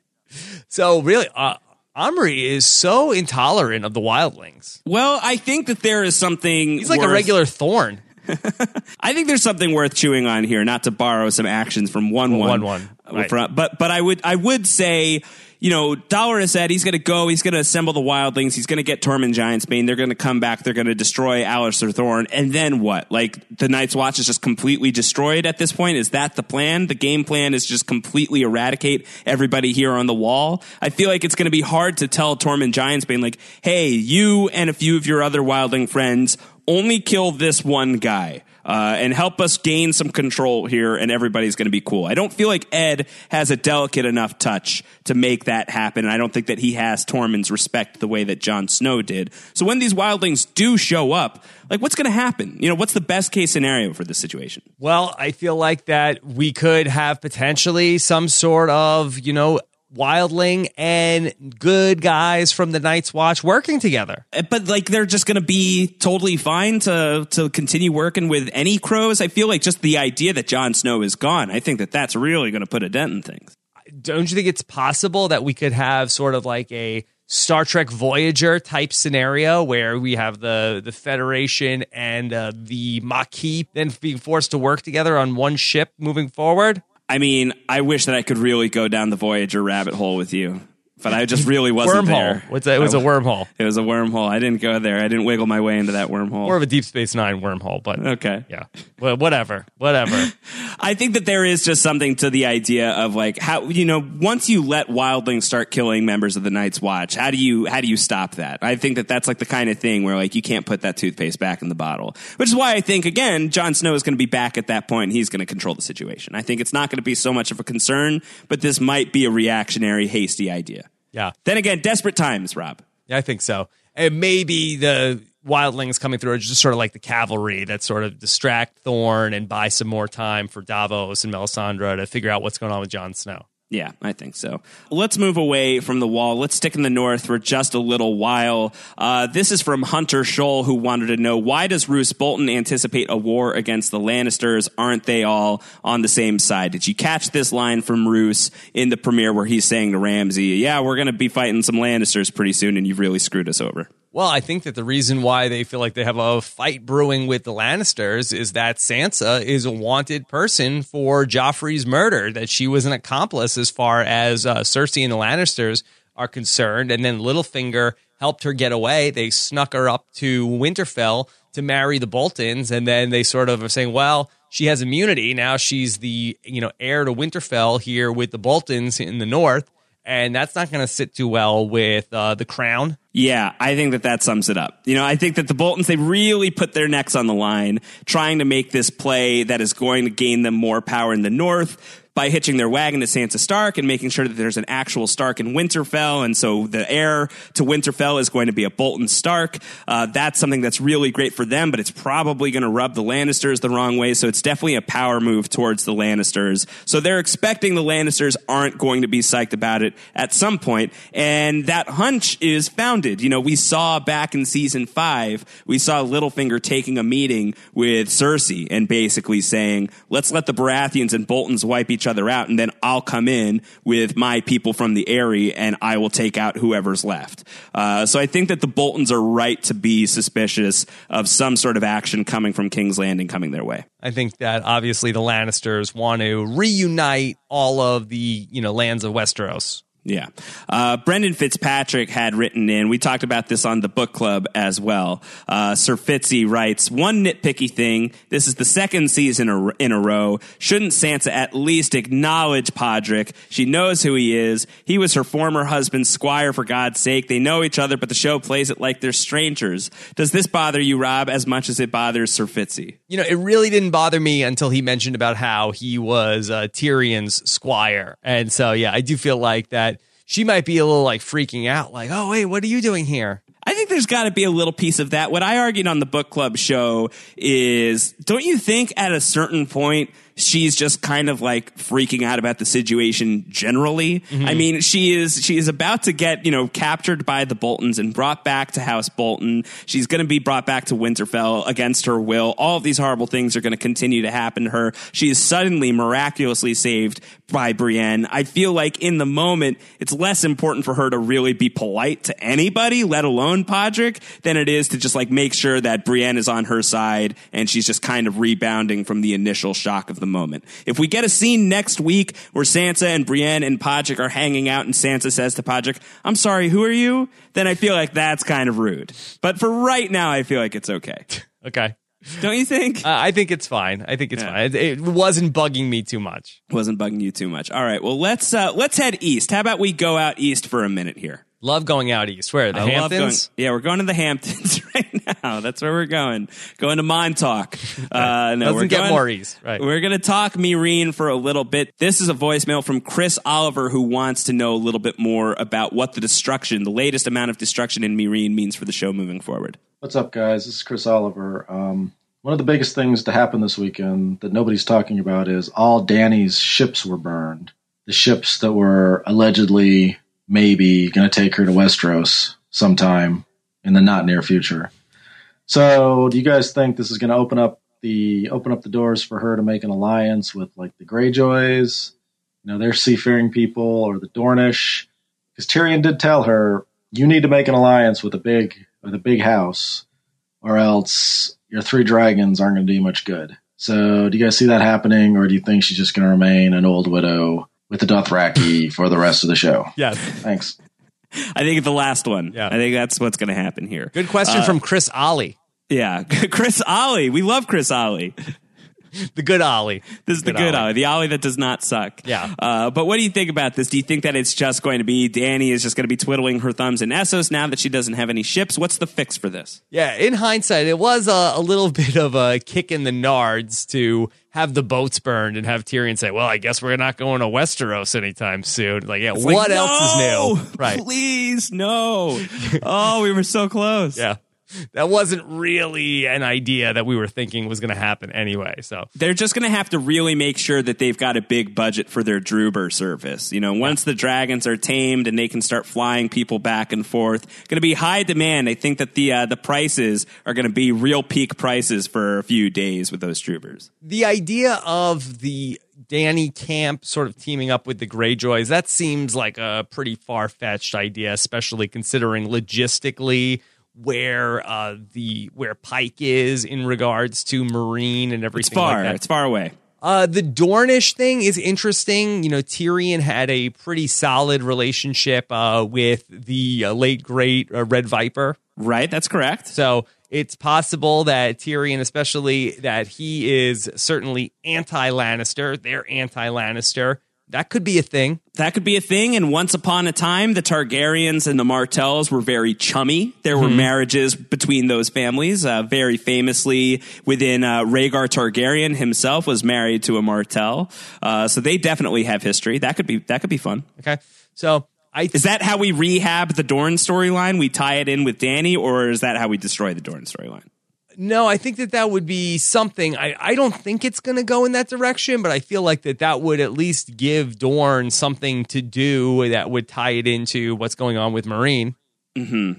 So really, uh, Omri is so intolerant of the wildlings. Well, I think that there is something. He's like a regular thorn. I think there's something worth chewing on here. Not to borrow some actions from Wun Wun Wun Wun, right. But but I would I would say you know, Dollar has said he's going to go, he's going to assemble the wildlings, he's going to get Tormund Giantsbane, they're going to come back, they're going to destroy Alliser Thorne, and then what? Like, the Night's Watch is just completely destroyed at this point? Is that the plan? The game plan is just completely eradicate everybody here on the wall? I feel like it's going to be hard to tell Tormund Giantsbane, like, hey, you and a few of your other wildling friends only kill this one guy uh, and help us gain some control here, and everybody's going to be cool. I don't feel like Ed has a delicate enough touch to make that happen. And I don't think that he has Tormund's respect the way that Jon Snow did. So when these wildlings do show up, like what's going to happen? You know, what's the best case scenario for this situation? Well, I feel like that we could have potentially some sort of, you know, Wildling and good guys from the Night's Watch working together. Uh, but like they're just going to be totally fine to to continue working with any crows. I feel like just the idea that Jon Snow is gone, I think that that's really going to put a dent in things. Don't you think it's possible that we could have sort of like a Star Trek Voyager type scenario where we have the the Federation and uh, the Maquis then being forced to work together on one ship moving forward? I mean, I wish that I could really go down the Voyager rabbit hole with you but I just really wasn't wormhole. there. It was a wormhole. It was a wormhole. I didn't go there. I didn't wiggle my way into that wormhole. More of a Deep Space Nine wormhole, but okay, yeah. Well, whatever, whatever. I think that there is just something to the idea of like how you know once you let wildlings start killing members of the Night's Watch, how do you how do you stop that? I think that that's like the kind of thing where like you can't put that toothpaste back in the bottle, which is why I think again Jon Snow is going to be back at that point. he's going to control the situation. I think it's not going to be so much of a concern, but this might be a reactionary, hasty idea. Yeah. Then again, desperate times, Rob. Yeah, I think so. And maybe the wildlings coming through are just sort of like the cavalry that sort of distract Thorne and buy some more time for Davos and Melisandre to figure out what's going on with Jon Snow. Yeah, I think so. Let's move away from the wall. Let's stick in the north for just a little while. Uh, this is from Hunter Scholl, who wanted to know why does Roose Bolton anticipate a war against the Lannisters? Aren't they all on the same side? Did you catch this line from Roose in the premiere where he's saying to Ramsay, "Yeah, we're going to be fighting some Lannisters pretty soon, and you've really screwed us over." Well, I think that the reason why they feel like they have a fight brewing with the Lannisters is that Sansa is a wanted person for Joffrey's murder, that she was an accomplice as far as uh, Cersei and the Lannisters are concerned. And then Littlefinger helped her get away. They snuck her up to Winterfell to marry the Boltons. And then they sort of are saying, well, she has immunity. Now she's the, you know, heir to Winterfell here with the Boltons in the north and that's not going to sit too well with uh, the crown. Yeah, I think that that sums it up. You know, I think that the Boltons, they really put their necks on the line trying to make this play that is going to gain them more power in the north by hitching their wagon to Sansa Stark and making sure that there's an actual Stark in Winterfell. And so the heir to Winterfell is going to be a Bolton Stark. Uh, that's something that's really great for them, but it's probably going to rub the Lannisters the wrong way. So it's definitely a power move towards the Lannisters. So they're expecting the Lannisters aren't going to be psyched about it at some point, And that hunch is founded. You know, we saw back in season five, we saw Littlefinger taking a meeting with Cersei and basically saying, let's let the Baratheons and Boltons wipe each each other out, and then I'll come in with my people from the area and I will take out whoever's left. Uh, so I think that the Boltons are right to be suspicious of some sort of action coming from King's Landing coming their way. I think that obviously the Lannisters want to reunite all of the you know lands of Westeros. Yeah. Uh, Brendan Fitzpatrick had written in, we talked about this on the book club as well. Uh, Sir Fitzy writes, one nitpicky thing. This is the second season in a row. Shouldn't Sansa at least acknowledge Podrick? She knows who he is. He was her former husband's squire, for God's sake. They know each other, but the show plays it like they're strangers. Does this bother you, Rob, as much as it bothers Sir Fitzy? You know, it really didn't bother me until he mentioned about how he was uh, Tyrion's squire. And so, yeah, I do feel like that she might be a little like freaking out, like, oh, wait, what are you doing here? I think there's got to be a little piece of that. What I argued on the book club show is don't you think at a certain point she's just kind of like freaking out about the situation generally. Mm-hmm. I mean, she is she is about to get you know captured by the Boltons and brought back to House Bolton. She's going to be brought back to Winterfell against her will. All of these horrible things are going to continue to happen to her. She is suddenly miraculously saved by Brienne. I feel like in the moment, it's less important for her to really be polite to anybody, let alone Podrick, than it is to just like make sure that Brienne is on her side and she's just kind of rebounding from the initial shock of the moment. If we get a scene next week where Sansa and Brienne and Podrick are hanging out and Sansa says to Podrick, I'm sorry, who are you? Then I feel like that's kind of rude. But for right now, I feel like it's okay. Okay. Don't you think? Uh, I think it's fine. I think it's Yeah. fine. It, it wasn't bugging me too much. Wasn't bugging you too much. All right. Well, let's uh, let's head east. How about we go out east for a minute here? Love going out east. Where? The I Hamptons? Going, yeah, we're going to the Hamptons right now. That's where we're going. Going to Montauk. Uh, no, Doesn't we're get going, more east. Right. We're going to talk Meereen for a little bit. This is a voicemail from Chris Oliver who wants to know a little bit more about what the destruction, the latest amount of destruction in Meereen means for the show moving forward. What's up, guys? This is Chris Oliver. Um, one of the biggest things to happen this weekend that nobody's talking about is all Dany's ships were burned. The ships that were allegedly, maybe, going to take her to Westeros sometime in the not near future. So, do you guys think this is going to open up the open up the doors for her to make an alliance with like the Greyjoys? You know, they're seafaring people, or the Dornish? Because Tyrion did tell her, you need to make an alliance with a big with a big house, or else your three dragons aren't going to do you much good. So, do you guys see that happening, or do you think she's just going to remain an old widow with the Dothraki for the rest of the show? Yes. Thanks. I think the last one. Yeah. I think that's what's going to happen here. Good question uh, from Chris Ollie. Yeah. Chris Ollie. We love Chris Ollie. The good Ollie. This is the good Ollie, the Ollie that does not suck. Yeah. Uh, but what do you think about this? Do you think that it's just going to be Dany is just going to be twiddling her thumbs in Essos now that she doesn't have any ships? What's the fix for this? Yeah, in hindsight, it was a, a little bit of a kick in the nards to have the boats burned and have Tyrion say, "Well, I guess we're not going to Westeros anytime soon." Like, yeah, It's what like, else is new? Right? Please, no. oh, we were so close. Yeah, that wasn't really an idea that we were thinking was going to happen anyway. So They're just going to have to really make sure that they've got a big budget for their Druber service. You know, once the dragons are tamed and they can start flying people back and forth, going to be high demand. I think that the uh, the prices are going to be real peak prices for a few days with those Drubers. the idea of the Dany camp sort of teaming up with the Greyjoys that seems like a pretty far fetched idea, especially considering logistically where uh, the where Pike is in regards to Meereen and everything. It's far. like that. it's far away. Uh, the Dornish thing is interesting. You know, Tyrion had a pretty solid relationship uh, with the uh, late great uh, Red Viper. Right. That's correct. So it's possible that Tyrion, especially that he is certainly anti Lannister, they're anti Lannister. That could be a thing. That could be a thing. And once upon a time, the Targaryens and the Martells were very chummy. There were marriages between those families. Uh, very famously, within uh, Rhaegar Targaryen himself was married to a Martell. Uh, so they definitely have history. That could be that could be fun. Okay. So I Is that how we rehab the Dorne storyline? We tie it in with Dany, or is that how we destroy the Dorne storyline? No, I think that that would be something. I, I don't think it's going to go in that direction, but I feel like that that would at least give Dorne something to do that would tie it into what's going on with Meereen. Mm-hmm.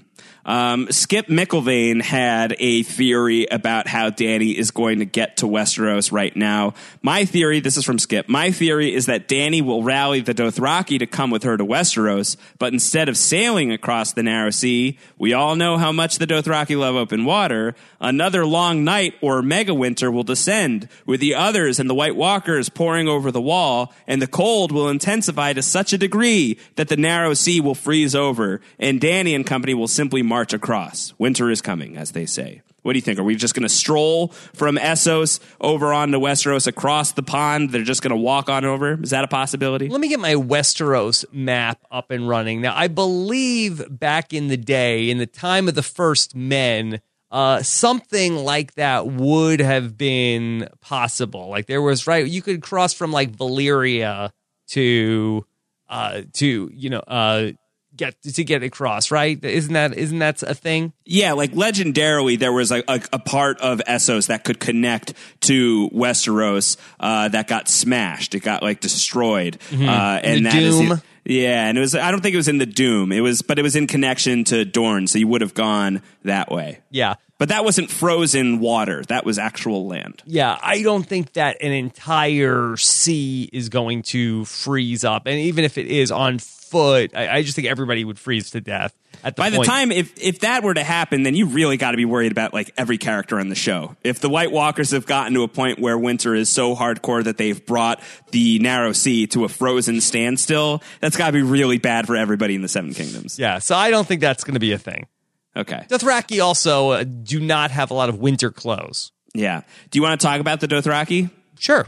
Um, Skip McIlvain had a theory about how Dany is going to get to Westeros right now. My theory, this is from Skip, my theory is that Dany will rally the Dothraki to come with her to Westeros, but instead of sailing across the narrow sea, we all know how much the Dothraki love open water, another long night or mega winter will descend, with the others and the White Walkers pouring over the wall, and the cold will intensify to such a degree that the narrow sea will freeze over, and Dany and company will simply march across. Winter is coming, as they say. What do you think? Are we just going to stroll from Essos over onto Westeros across the pond? They're just going to walk on over? Is that a possibility? Let me get my Westeros map up and running. Now, I believe back in the day, in the time of the first men, uh, something like that would have been possible. Like there was right, you could cross from like Valyria to uh, to you know uh, get to get across. Right? Isn't that isn't that a thing? Yeah, like legendarily, there was a, a, a part of Essos that could connect to Westeros uh, that got smashed. It got like destroyed, uh, and The that is Doom. yeah, and it was. I don't think it was in the Doom. It was, but it was in connection to Dorne, so you would have gone that way. Yeah. But that wasn't frozen water. That was actual land. Yeah, I don't think that an entire sea is going to freeze up. And even if it is on foot, I, I just think everybody would freeze to death. At the By the time if if that were to happen, then you really got to be worried about like every character on the show. If the White Walkers have gotten to a point where winter is so hardcore that they've brought the Narrow Sea to a frozen standstill, that's got to be really bad for everybody in the Seven Kingdoms. Yeah, so I don't think that's going to be a thing. Okay. Dothraki also uh, do not have a lot of winter clothes. Yeah. Do you want to talk about the Dothraki? Sure.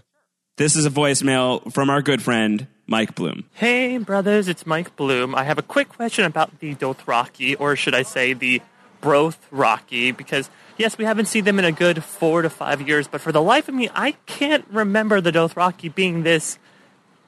This is a voicemail from our good friend Mike Bloom. Hey, brothers, it's Mike Bloom. I have a quick question about the Dothraki, or should I say the Brothraki, because yes, we haven't seen them in a good four to five years, but for the life of me, I can't remember the Dothraki being this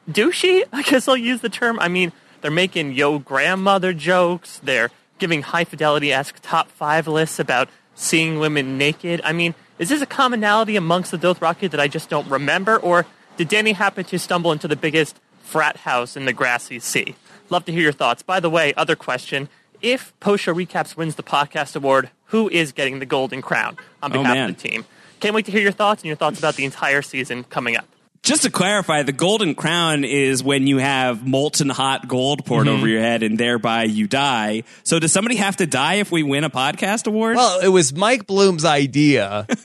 douchey. I guess I'll use the term. I mean, they're making yo grandmother jokes. They're giving high fidelity esque top five lists about seeing women naked. I mean, is this a commonality amongst the Dothraki that I just don't remember, or did Dany happen to stumble into the biggest frat house in the grassy sea? Love to hear your thoughts. By the way, other question. If Post Show Recaps wins the podcast award, who is getting the golden crown on Oh, behalf man. of the team? Can't wait to hear your thoughts and your thoughts about the entire season coming up. Just to clarify, the golden crown is when you have molten hot gold poured mm-hmm. over your head and thereby you die. So does somebody have to die if we win a podcast award? Well, it was Mike Bloom's idea.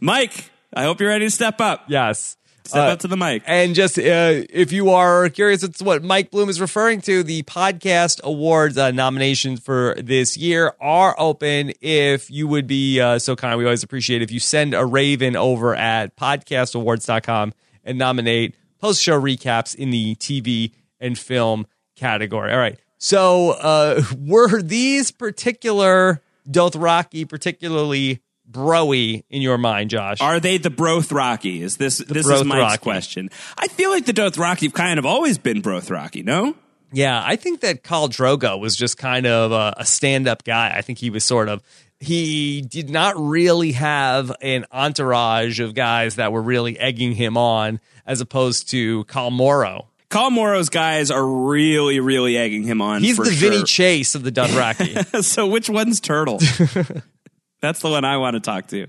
Mike, I hope you're ready to step up. yes. Step Uh, up to the mic. And just uh, if you are curious, it's what Mike Bloom is referring to. The podcast awards uh, nominations for this year are open. If you would be uh, so kind, we always appreciate if you send a raven over at podcastawards.com and nominate post show recaps in the TV and film category. All right. So, uh, were these particular Dothraki particularly broy in your mind, Josh? Are they the Brothraki? Is this this is Mike's question? I feel like the Dothraki have kind of always been Brothraki, no? Yeah, I think that Khal Drogo was just kind of a, a stand-up guy. I think he was sort of he did not really have an entourage of guys that were really egging him on, as opposed to Khal Moro. Khal Moro's guys are really, really egging him on. He's the sure. Vinny Chase of the Dothraki. so which one's Turtle? That's the one I want to talk to.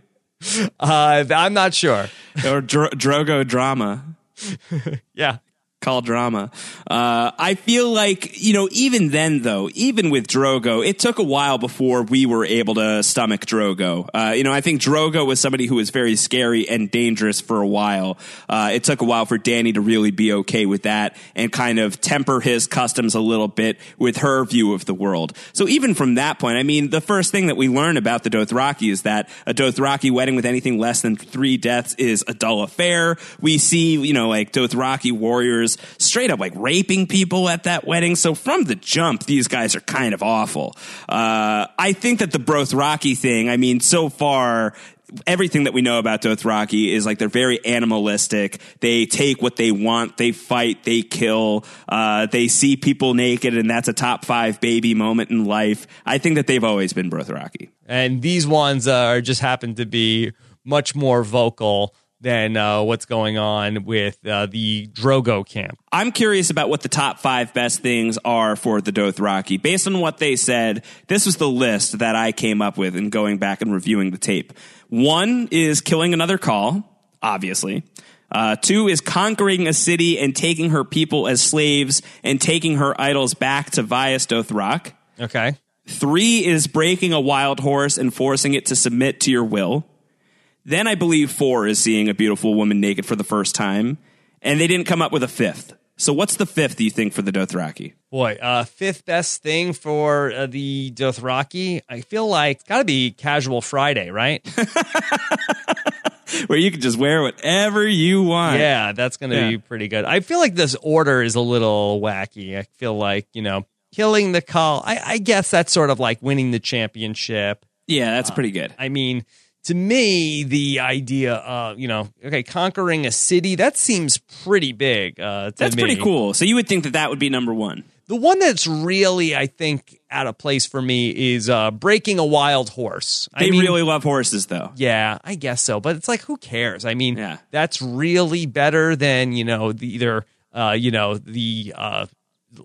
uh, I'm not sure. Or Dro- Drogo Drama. Yeah, Khal drama. Uh, I feel like, you know, even then, though, even with Drogo, it took a while before we were able to stomach Drogo. Uh, you know, I think Drogo was somebody who was very scary and dangerous for a while. Uh, it took a while for Dany to really be okay with that and kind of temper his customs a little bit with her view of the world. So even from that point, I mean, the first thing that we learn about the Dothraki is that a Dothraki wedding with anything less than three deaths is a dull affair. We see, you know, like Dothraki warriors straight up like raping people at that wedding. So from the jump, these guys are kind of awful. Uh, I think that the Brothraki thing, I mean, so far, everything that we know about Dothraki is like they're very animalistic. They take what they want, they fight, they kill, uh, they see people naked, and that's a top five baby moment in life. I think that they've always been Brothraki. and these ones uh, are just happen to be much more vocal than uh, what's going on with uh, the Drogo camp. I'm curious about what the top five best things are for the Dothraki. Based on what they said, this was the list that I came up with in going back and reviewing the tape. One is killing another khal, obviously. Uh, two is conquering a city and taking her people as slaves and taking her idols back to Vaes Dothrak. Okay. Three is breaking a wild horse and forcing it to submit to your will. Then I believe four is seeing a beautiful woman naked for the first time. And they didn't come up with a fifth. So what's the fifth, you think, for the Dothraki? Boy, uh, fifth best thing for uh, the Dothraki, I feel like it's got to be Casual Friday, right? Where you can just wear whatever you want. yeah, that's going to Yeah. be pretty good. I feel like this order is a little wacky. I feel like, you know, killing the khal, I, I guess that's sort of like winning the championship. Yeah, that's pretty good. I mean, to me, the idea of, you know, okay, conquering a city, that seems pretty big. Uh, to That's me. pretty cool. So you would think that that would be number one. The one that's really, I think, out of place for me is uh, breaking a wild horse. They I mean, really love horses, though. yeah, I guess so. But it's like, who cares? I mean, Yeah. that's really better than you know the, either uh, you know the uh,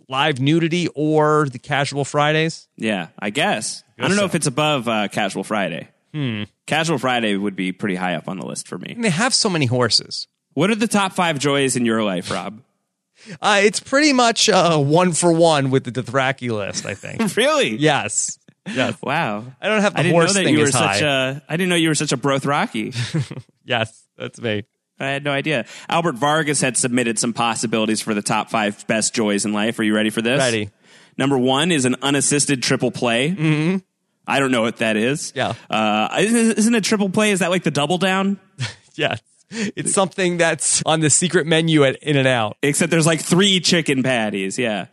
live nudity or the casual Fridays. Yeah, I guess. I don't know so. if it's above uh, Casual Friday. Hmm. Casual Friday would be pretty high up on the list for me. And they have so many horses. What are the top five joys in your life, Rob? Uh, it's pretty much uh, one for one with the Dothraki list, I think. really? yes. Yes. Wow. I don't have the I didn't know horse that thing you were such a. I didn't know you were such a Brothraki. Yes, that's me. I had no idea. Albert Vargas had submitted some possibilities for the top five best joys in life. Are you ready for this? Ready. Number one is an unassisted triple play. Mm-hmm. I don't know what that is. Yeah. Uh, isn't, isn't a triple play? Is that like the double down? Yes. It's something that's on the secret menu at In and Out. Except there's like three chicken patties. Yeah.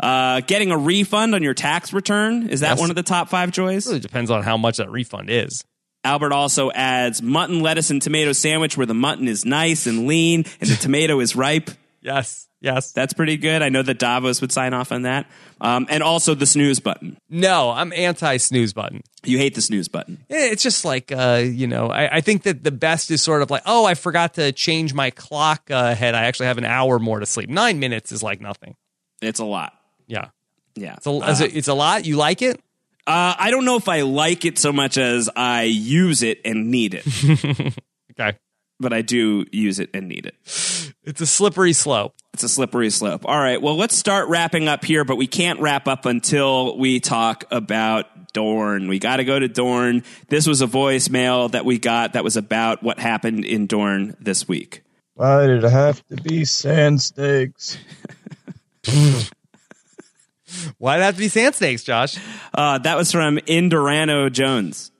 Uh, getting a refund on your tax return is that Yes. one of the top five joys? really depends on how much that refund is. Albert also adds mutton, lettuce, and tomato sandwich where the mutton is nice and lean and the tomato is ripe. Yes. Yes. That's pretty good. I know that Davos would sign off on that. Um, and also the snooze button. No, I'm anti snooze button. You hate the snooze button. It's just like, uh, you know, I, I think that the best is sort of like, oh, I forgot to change my clock uh, ahead. I actually have an hour more to sleep. Nine minutes is like nothing. It's a lot. Yeah. Yeah. It's a, a, it's a lot. You like it? Uh, I don't know if I like it so much as I use it and need it, Okay. But I do use it and need it. It's a slippery slope. It's a slippery slope. All right. Well, let's start wrapping up here, but we can't wrap up until we talk about Dorne. We got to go to Dorne. This was a voicemail that we got that was about what happened in Dorne this week. Why did it have to be sand snakes? Why'd it have to be sand snakes, Josh? Uh, that was from Indorano Jones.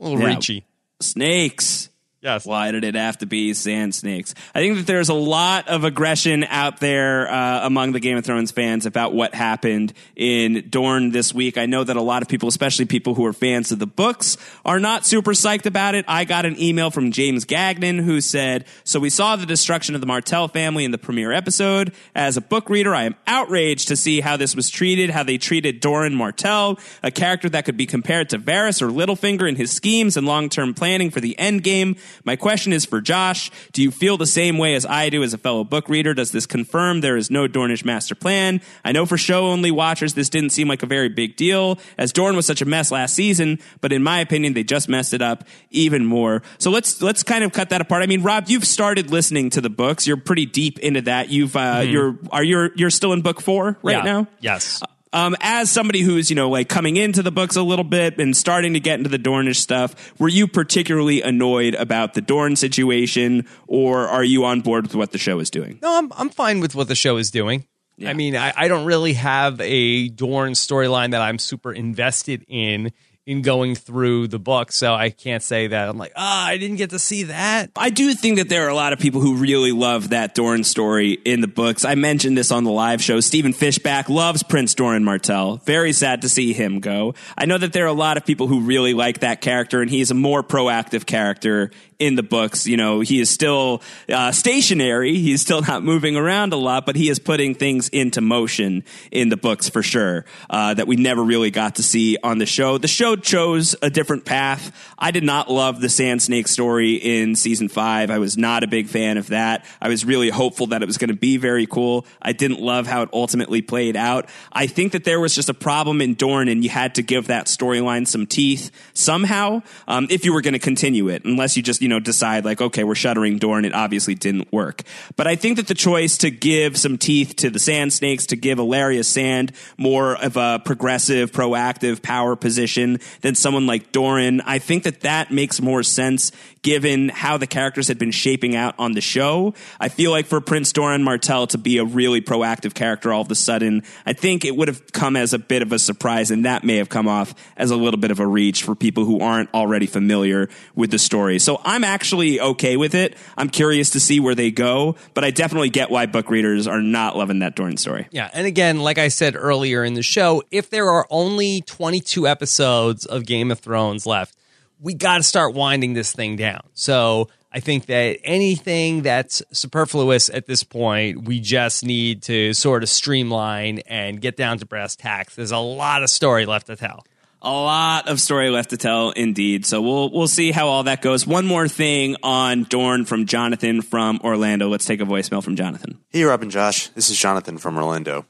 A little Yeah. reachy. Snakes. Yes. Why did it have to be sand snakes? I think that there's a lot of aggression out there uh, among the Game of Thrones fans about what happened in Dorne this week. I know that a lot of people, especially people who are fans of the books, are not super psyched about it. I got an email from James Gagnon who said, So we saw the destruction of the Martell family in the premiere episode. As a book reader, I am outraged to see how this was treated, how they treated Doran Martell, a character that could be compared to Varys or Littlefinger in his schemes and long term planning for the end game. My question is for Josh. Do you feel the same way as I do as a fellow book reader? Does this confirm there is no Dornish master plan? I know for show only watchers this didn't seem like a very big deal, as Dorne was such a mess last season, but in my opinion, they just messed it up even more. So let's let's kind of cut that apart. I mean, Rob, you've started listening to the books. You're pretty deep into that. You've uh, you're are you you're still in book four right Yeah. now? Yes. Um, as somebody who's, you know, like coming into the books a little bit and starting to get into the Dornish stuff, were you particularly annoyed about the Dorne situation or are you on board with what the show is doing? No, I'm I'm fine with what the show is doing. I mean, I, I don't really have a Dorne storyline that I'm super invested in in going through the book, so I can't say that I'm like, ah, I didn't get to see that. I do think that there are a lot of people who really love that Dorne story in the books. I mentioned this on the live show. Stephen Fishbach loves Prince Doran Martell. Very sad to see him go. I know that there are a lot of people who really like that character, and he's a more proactive character in the books. You know, he is still uh, stationary. He's still not moving around a lot, but he is putting things into motion in the books for sure uh, that we never really got to see on the show. The show chose a different path. I did not love the Sand Snake story in season five. I was not a big fan of that. I was really hopeful that it was going to be very cool. I didn't love how it ultimately played out. I think that there was just a problem in Dorne, and you had to give that storyline some teeth somehow um, if you were going to continue it, unless you just you know decide like, okay, we're shuttering Dorne. It obviously didn't work. But I think that the choice to give some teeth to the Sand Snakes, to give Ellaria Sand more of a progressive, proactive power position than someone like Doran, I think that that makes more sense given how the characters had been shaping out on the show. I feel like for Prince Doran Martell to be a really proactive character all of a sudden, I think it would have come as a bit of a surprise, and that may have come off as a little bit of a reach for people who aren't already familiar with the story. So I'm actually okay with it. I'm curious to see where they go, but I definitely get why book readers are not loving that Doran story. Yeah, and again, like I said earlier in the show, if there are only 22 episodes of Game of Thrones left, we got to start winding this thing down. So I think that anything that's superfluous at this point, we just need to sort of streamline and get down to brass tacks. There's a lot of story left to tell. A lot of story left to tell, indeed. So we'll we'll see how all that goes. One more thing on Dorne from Jonathan from Orlando. Let's take a voicemail from Jonathan. Hey, Rob and Josh. This is Jonathan from Orlando.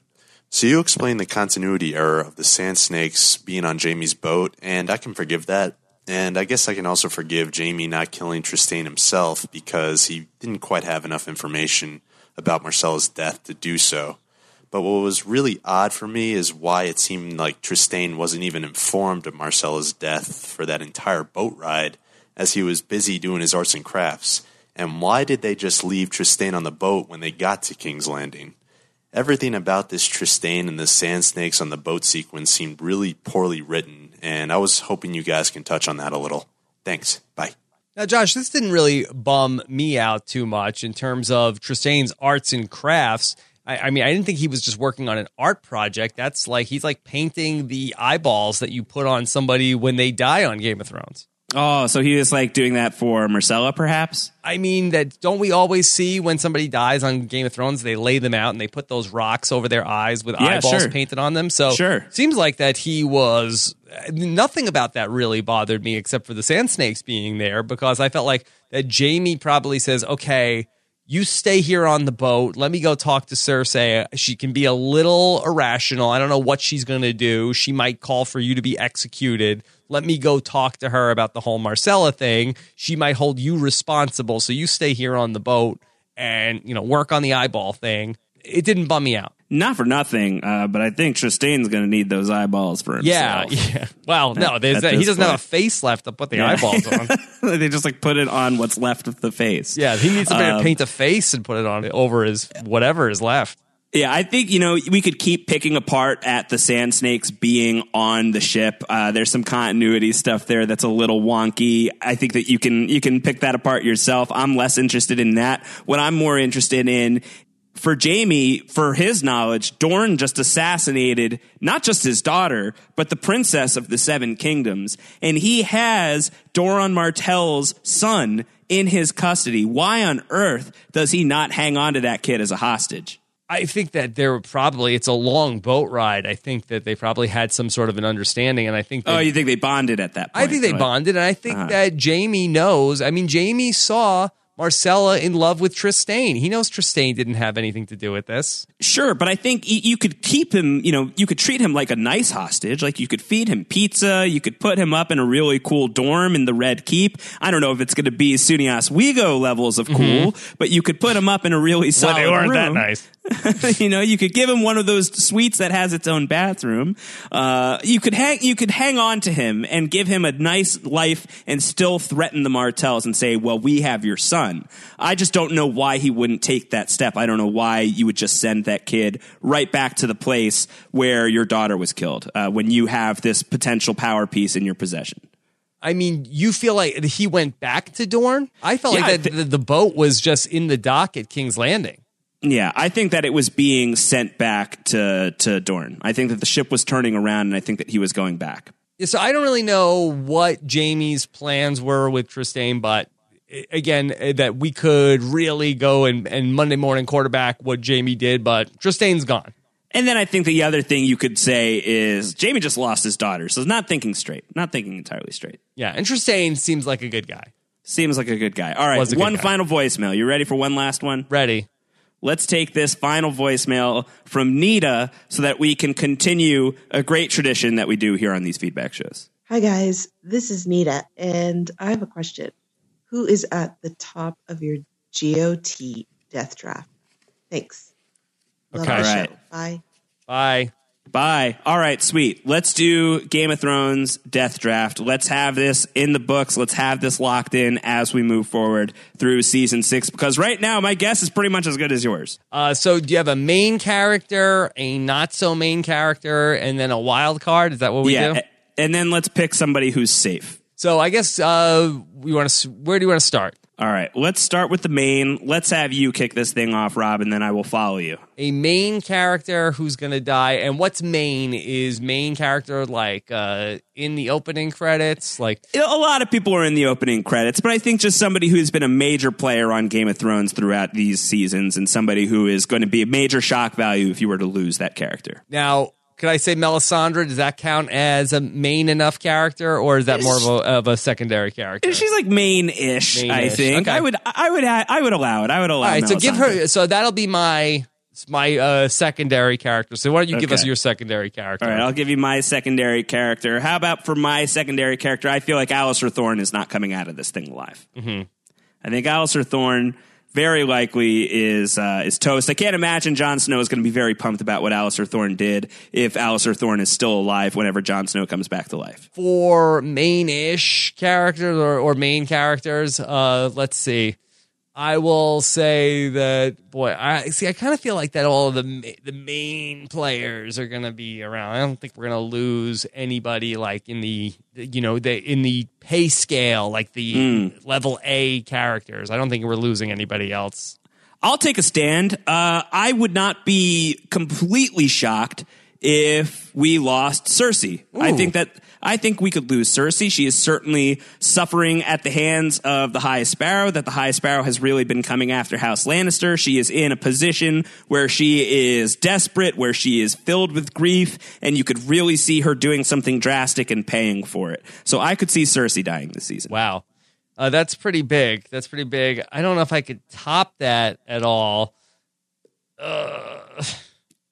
So you explained the continuity error of the Sand Snakes being on Jaime's boat, and I can forgive that. And I guess I can also forgive Jaime not killing Trystane himself because he didn't quite have enough information about Myrcella's death to do so. But what was really odd for me is why it seemed like Trystane wasn't even informed of Myrcella's death for that entire boat ride, as he was busy doing his arts and crafts. And why did they just leave Trystane on the boat when they got to King's Landing? Everything about this Trystane and the sand snakes on the boat sequence seemed really poorly written, and I was hoping you guys can touch on that a little. Thanks. Bye. Now, Josh, this didn't really bum me out too much in terms of Trystane's arts and crafts. I, I, mean, I didn't think he was just working on an art project. That's like he's like painting the eyeballs that you put on somebody when they die on Game of Thrones. Oh, so he was like doing that for Myrcella, perhaps? I mean, that don't we always see when somebody dies on Game of Thrones? They lay them out and they put those rocks over their eyes with Yeah, eyeballs sure. painted on them. So, Sure. seems like that he was nothing about that really bothered me except for the sand snakes being there because I felt like that Jaime probably says, "Okay, you stay here on the boat. Let me go talk to Cersei. She can be a little irrational. I don't know what she's going to do. She might call for you to be executed. Let me go talk to her about the whole Myrcella thing. She might hold you responsible. So you stay here on the boat and, you know, work on the eyeball thing. It didn't bum me out. Not for nothing, uh, but I think Trystane's going to need those eyeballs for Yeah, himself. yeah. Well, no, at he doesn't have a face left to put the Yeah. eyeballs on. they just like put it on what's left of the face. Yeah, he needs somebody Um, to paint a face and put it on over his whatever is left. Yeah, I think you know we could keep picking apart at the sand snakes being on the ship. Uh, there's some continuity stuff there that's a little wonky. I think that you can you can pick that apart yourself. I'm less interested in that. What I'm more interested in for Jaime, for his knowledge, Dorne just assassinated not just his daughter, but the princess of the Seven Kingdoms. And he has Doran Martell's son in his custody. Why on earth does he not hang on to that kid as a hostage? I think that there were probably it's a long boat ride. I think that they probably had some sort of an understanding, and I think that, Oh, you think they bonded at that point? I think they Right. bonded, and I think Uh-huh. that Jaime knows. I mean, Jaime saw Myrcella in love with Trystane. He knows Trystane didn't have anything to do with this. Sure, but I think you could keep him, you know, you could treat him like a nice hostage. Like you could feed him pizza. You could put him up in a really cool dorm in the Red Keep. I don't know if it's going to be Sunias Wigo levels of cool, but you could put him up in a really solid Mm-hmm. Well, they weren't that nice. you know, you could give him one of those suites that has its own bathroom. Uh, you could hang, you could hang on to him and give him a nice life and still threaten the Martells and say, well, we have your son. I just don't know why he wouldn't take that step. I don't know why you would just send that kid right back to the place where your daughter was killed, uh, when you have this potential power piece in your possession. I mean, you feel like he went back to Dorne? I felt Yeah, like that the, the boat was just in the dock at King's Landing. Yeah, I think that it was being sent back to to Dorne. I think that the ship was turning around, and I think that he was going back. So I don't really know what Jaime's plans were with Trystane, but again, eh, that we could really go and, and Monday morning quarterback what Jaime did, but Trystane's gone. And then I think the other thing you could say is Jaime just lost his daughter, so not thinking straight, not thinking entirely straight. Yeah, and Trystane seems like a good guy. Seems like a good guy. All right, Was a good one guy. final voicemail. You ready for one last one? Ready. Let's take this final voicemail from Nita so that we can continue a great tradition that we do here on these feedback shows. Hi guys, this is Nita, and I have a question. Who is at the top of your GOT death draft? Thanks. Love Okay. the All right. show. Bye. Bye. Bye. All right, sweet. Let's do Game of Thrones Death Draft. Let's have this in the books. Let's have this locked in as we move forward through season six. Because right now, my guess is pretty much as good as yours. Uh, so do you have a main character, a not so main character, and then a wild card? Is that what we yeah, do? a- and then let's pick somebody who's safe. So I guess uh, we want to. Where do you want to start? All right, let's start with the main. Let's have you kick this thing off, Rob, and then I will follow you. A main character who's going to die, and what's main is main character like uh, in the opening credits, like a lot of people are in the opening credits, but I think just somebody who's been a major player on Game of Thrones throughout these seasons and somebody who is going to be a major shock value if you were to lose that character. Now, could I say Melisandre? Does that count as a main enough character, or is that more of a, of a secondary character? She's like main-ish, I Main-ish. think. Okay. I would I would I would allow it. I would allow it. All right, so give Melisandre. her. So that'll be my my uh, secondary character. So why don't you give Okay. us your secondary character? All right, I'll give you my secondary character. How about for my secondary character? I feel like Alliser Thorne is not coming out of this thing alive. Mhm. I think Alliser Thorne very likely is uh, is toast. I can't imagine Jon Snow is going to be very pumped about what Alliser Thorne did if Alliser Thorne is still alive whenever Jon Snow comes back to life. for main-ish characters or, or main characters, uh, let's see. I will say that boy, I see. I kind of feel like that all of the the main players are going to be around. I don't think we're going to lose anybody like in the you know the in the pay scale like the level A characters. I don't think we're losing anybody else. I'll take a stand. Uh, I would not be completely shocked if we lost Cersei. I think that I think we could lose Cersei. She is certainly suffering at the hands of the High Sparrow. That the High Sparrow has really been coming after House Lannister. She is in a position where she is desperate, where she is filled with grief, and you could really see her doing something drastic and paying for it. So I could see Cersei dying this season. Wow. Uh, that's pretty big. That's pretty big. I don't know if I could top that at all. Uh,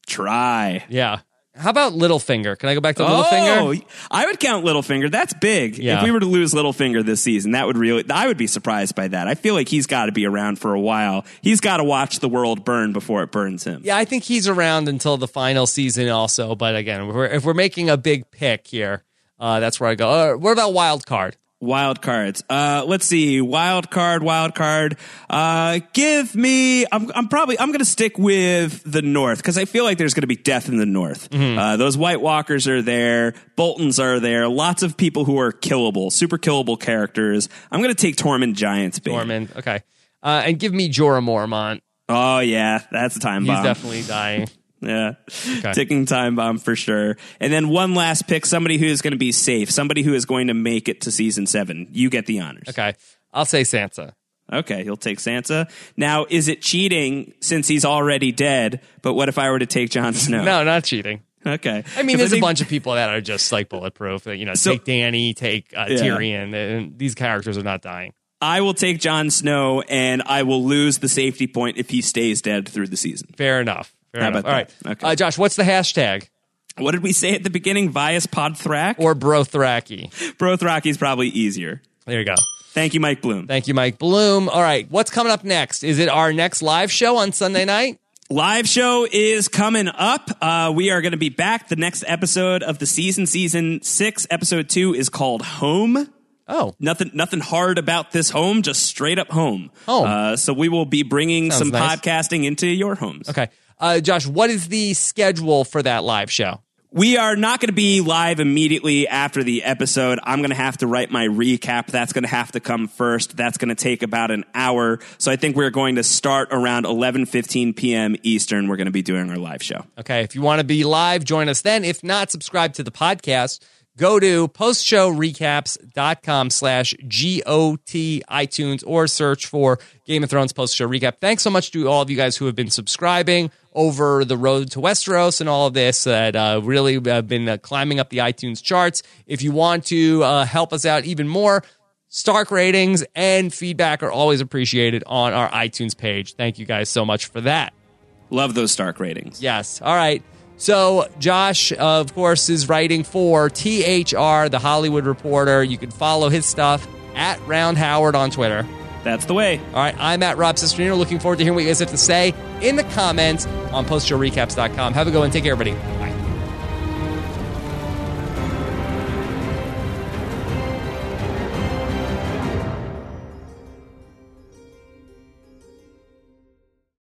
Try. yeah. How about Littlefinger? Can I go back to Littlefinger? Oh, I would count Littlefinger. That's big. Yeah. If we were to lose Littlefinger this season, that would really, I would be surprised by that. I feel like he's got to be around for a while. He's got to watch the world burn before it burns him. Yeah, I think he's around until the final season also. But again, if we're, if we're making a big pick here, uh, that's where I go. Uh, what about wild card? Wild cards. Uh, let's see. Wild card, wild card. Uh, give me, I'm, I'm probably, I'm going to stick with the North because I feel like there's going to be death in the North. Uh, those White Walkers are there. Boltons are there. Lots of people who are killable, super killable characters. I'm going to take Tormund Giants, baby. Norman. Okay. Uh, and give me Jorah Mormont. Oh yeah, that's a time He's bomb. definitely dying. yeah, ticking time bomb for sure. And then one last pick, somebody who is going to be safe, somebody who is going to make it to season seven. You get the honors. Okay. I'll say Sansa. Okay, he'll take Sansa. Now, is it cheating since he's already dead? But what if I were to take Jon Snow? No, not cheating. Okay. I mean, there's think- a bunch of people that are just like bulletproof. You know, So- take Dany, take uh, Yeah. Tyrion, and these characters are not dying. I will take Jon Snow, and I will lose the safety point if he stays dead through the season. Fair enough. Fair How enough. about All right, that? Okay. uh, Josh, what's the hashtag? What did we say at the beginning? Vaes Podthrak? Or Brothraki? Brothraki's probably easier. There you go. Thank you, Mike Bloom. Thank you, Mike Bloom. All right, what's coming up next? Is it our next live show on Sunday night? Live show is coming up. Uh, we are going to be back. The next episode of the season, season six, episode two, is called Home. Oh, Nothing, nothing hard about this home. Just straight up home. Home. Uh, so we will be bringing Sounds some nice. podcasting into your homes. okay. Uh, Josh, what is the schedule for that live show? We are not going to be live immediately after the episode. I'm going to have to write my recap. That's going to have to come first. That's going to take about an hour. So I think we're going to start around 11:15 p.m. Eastern. We're going to be doing our live show. Okay, if you want to be live, join us then. If not, subscribe to the podcast. Go to postshowrecaps.com slash G-O-T iTunes or search for Game of Thrones Post Show Recap. Thanks so much to all of you guys who have been subscribing over the road to Westeros and all of this that uh, really have been uh, climbing up the iTunes charts. If you want to uh, help us out even more, Stark ratings and feedback are always appreciated on our iTunes page. Thank you guys so much for that. Love those Stark ratings. Yes. All right. So Josh, of course, is writing for THR, the Hollywood Reporter. You can follow his stuff at Round Howard on Twitter. That's the way. All right. I'm at Rob Cesternino. Looking forward to hearing what you guys have to say in the comments on postshowrecaps.com. Have a good one. Take care, everybody.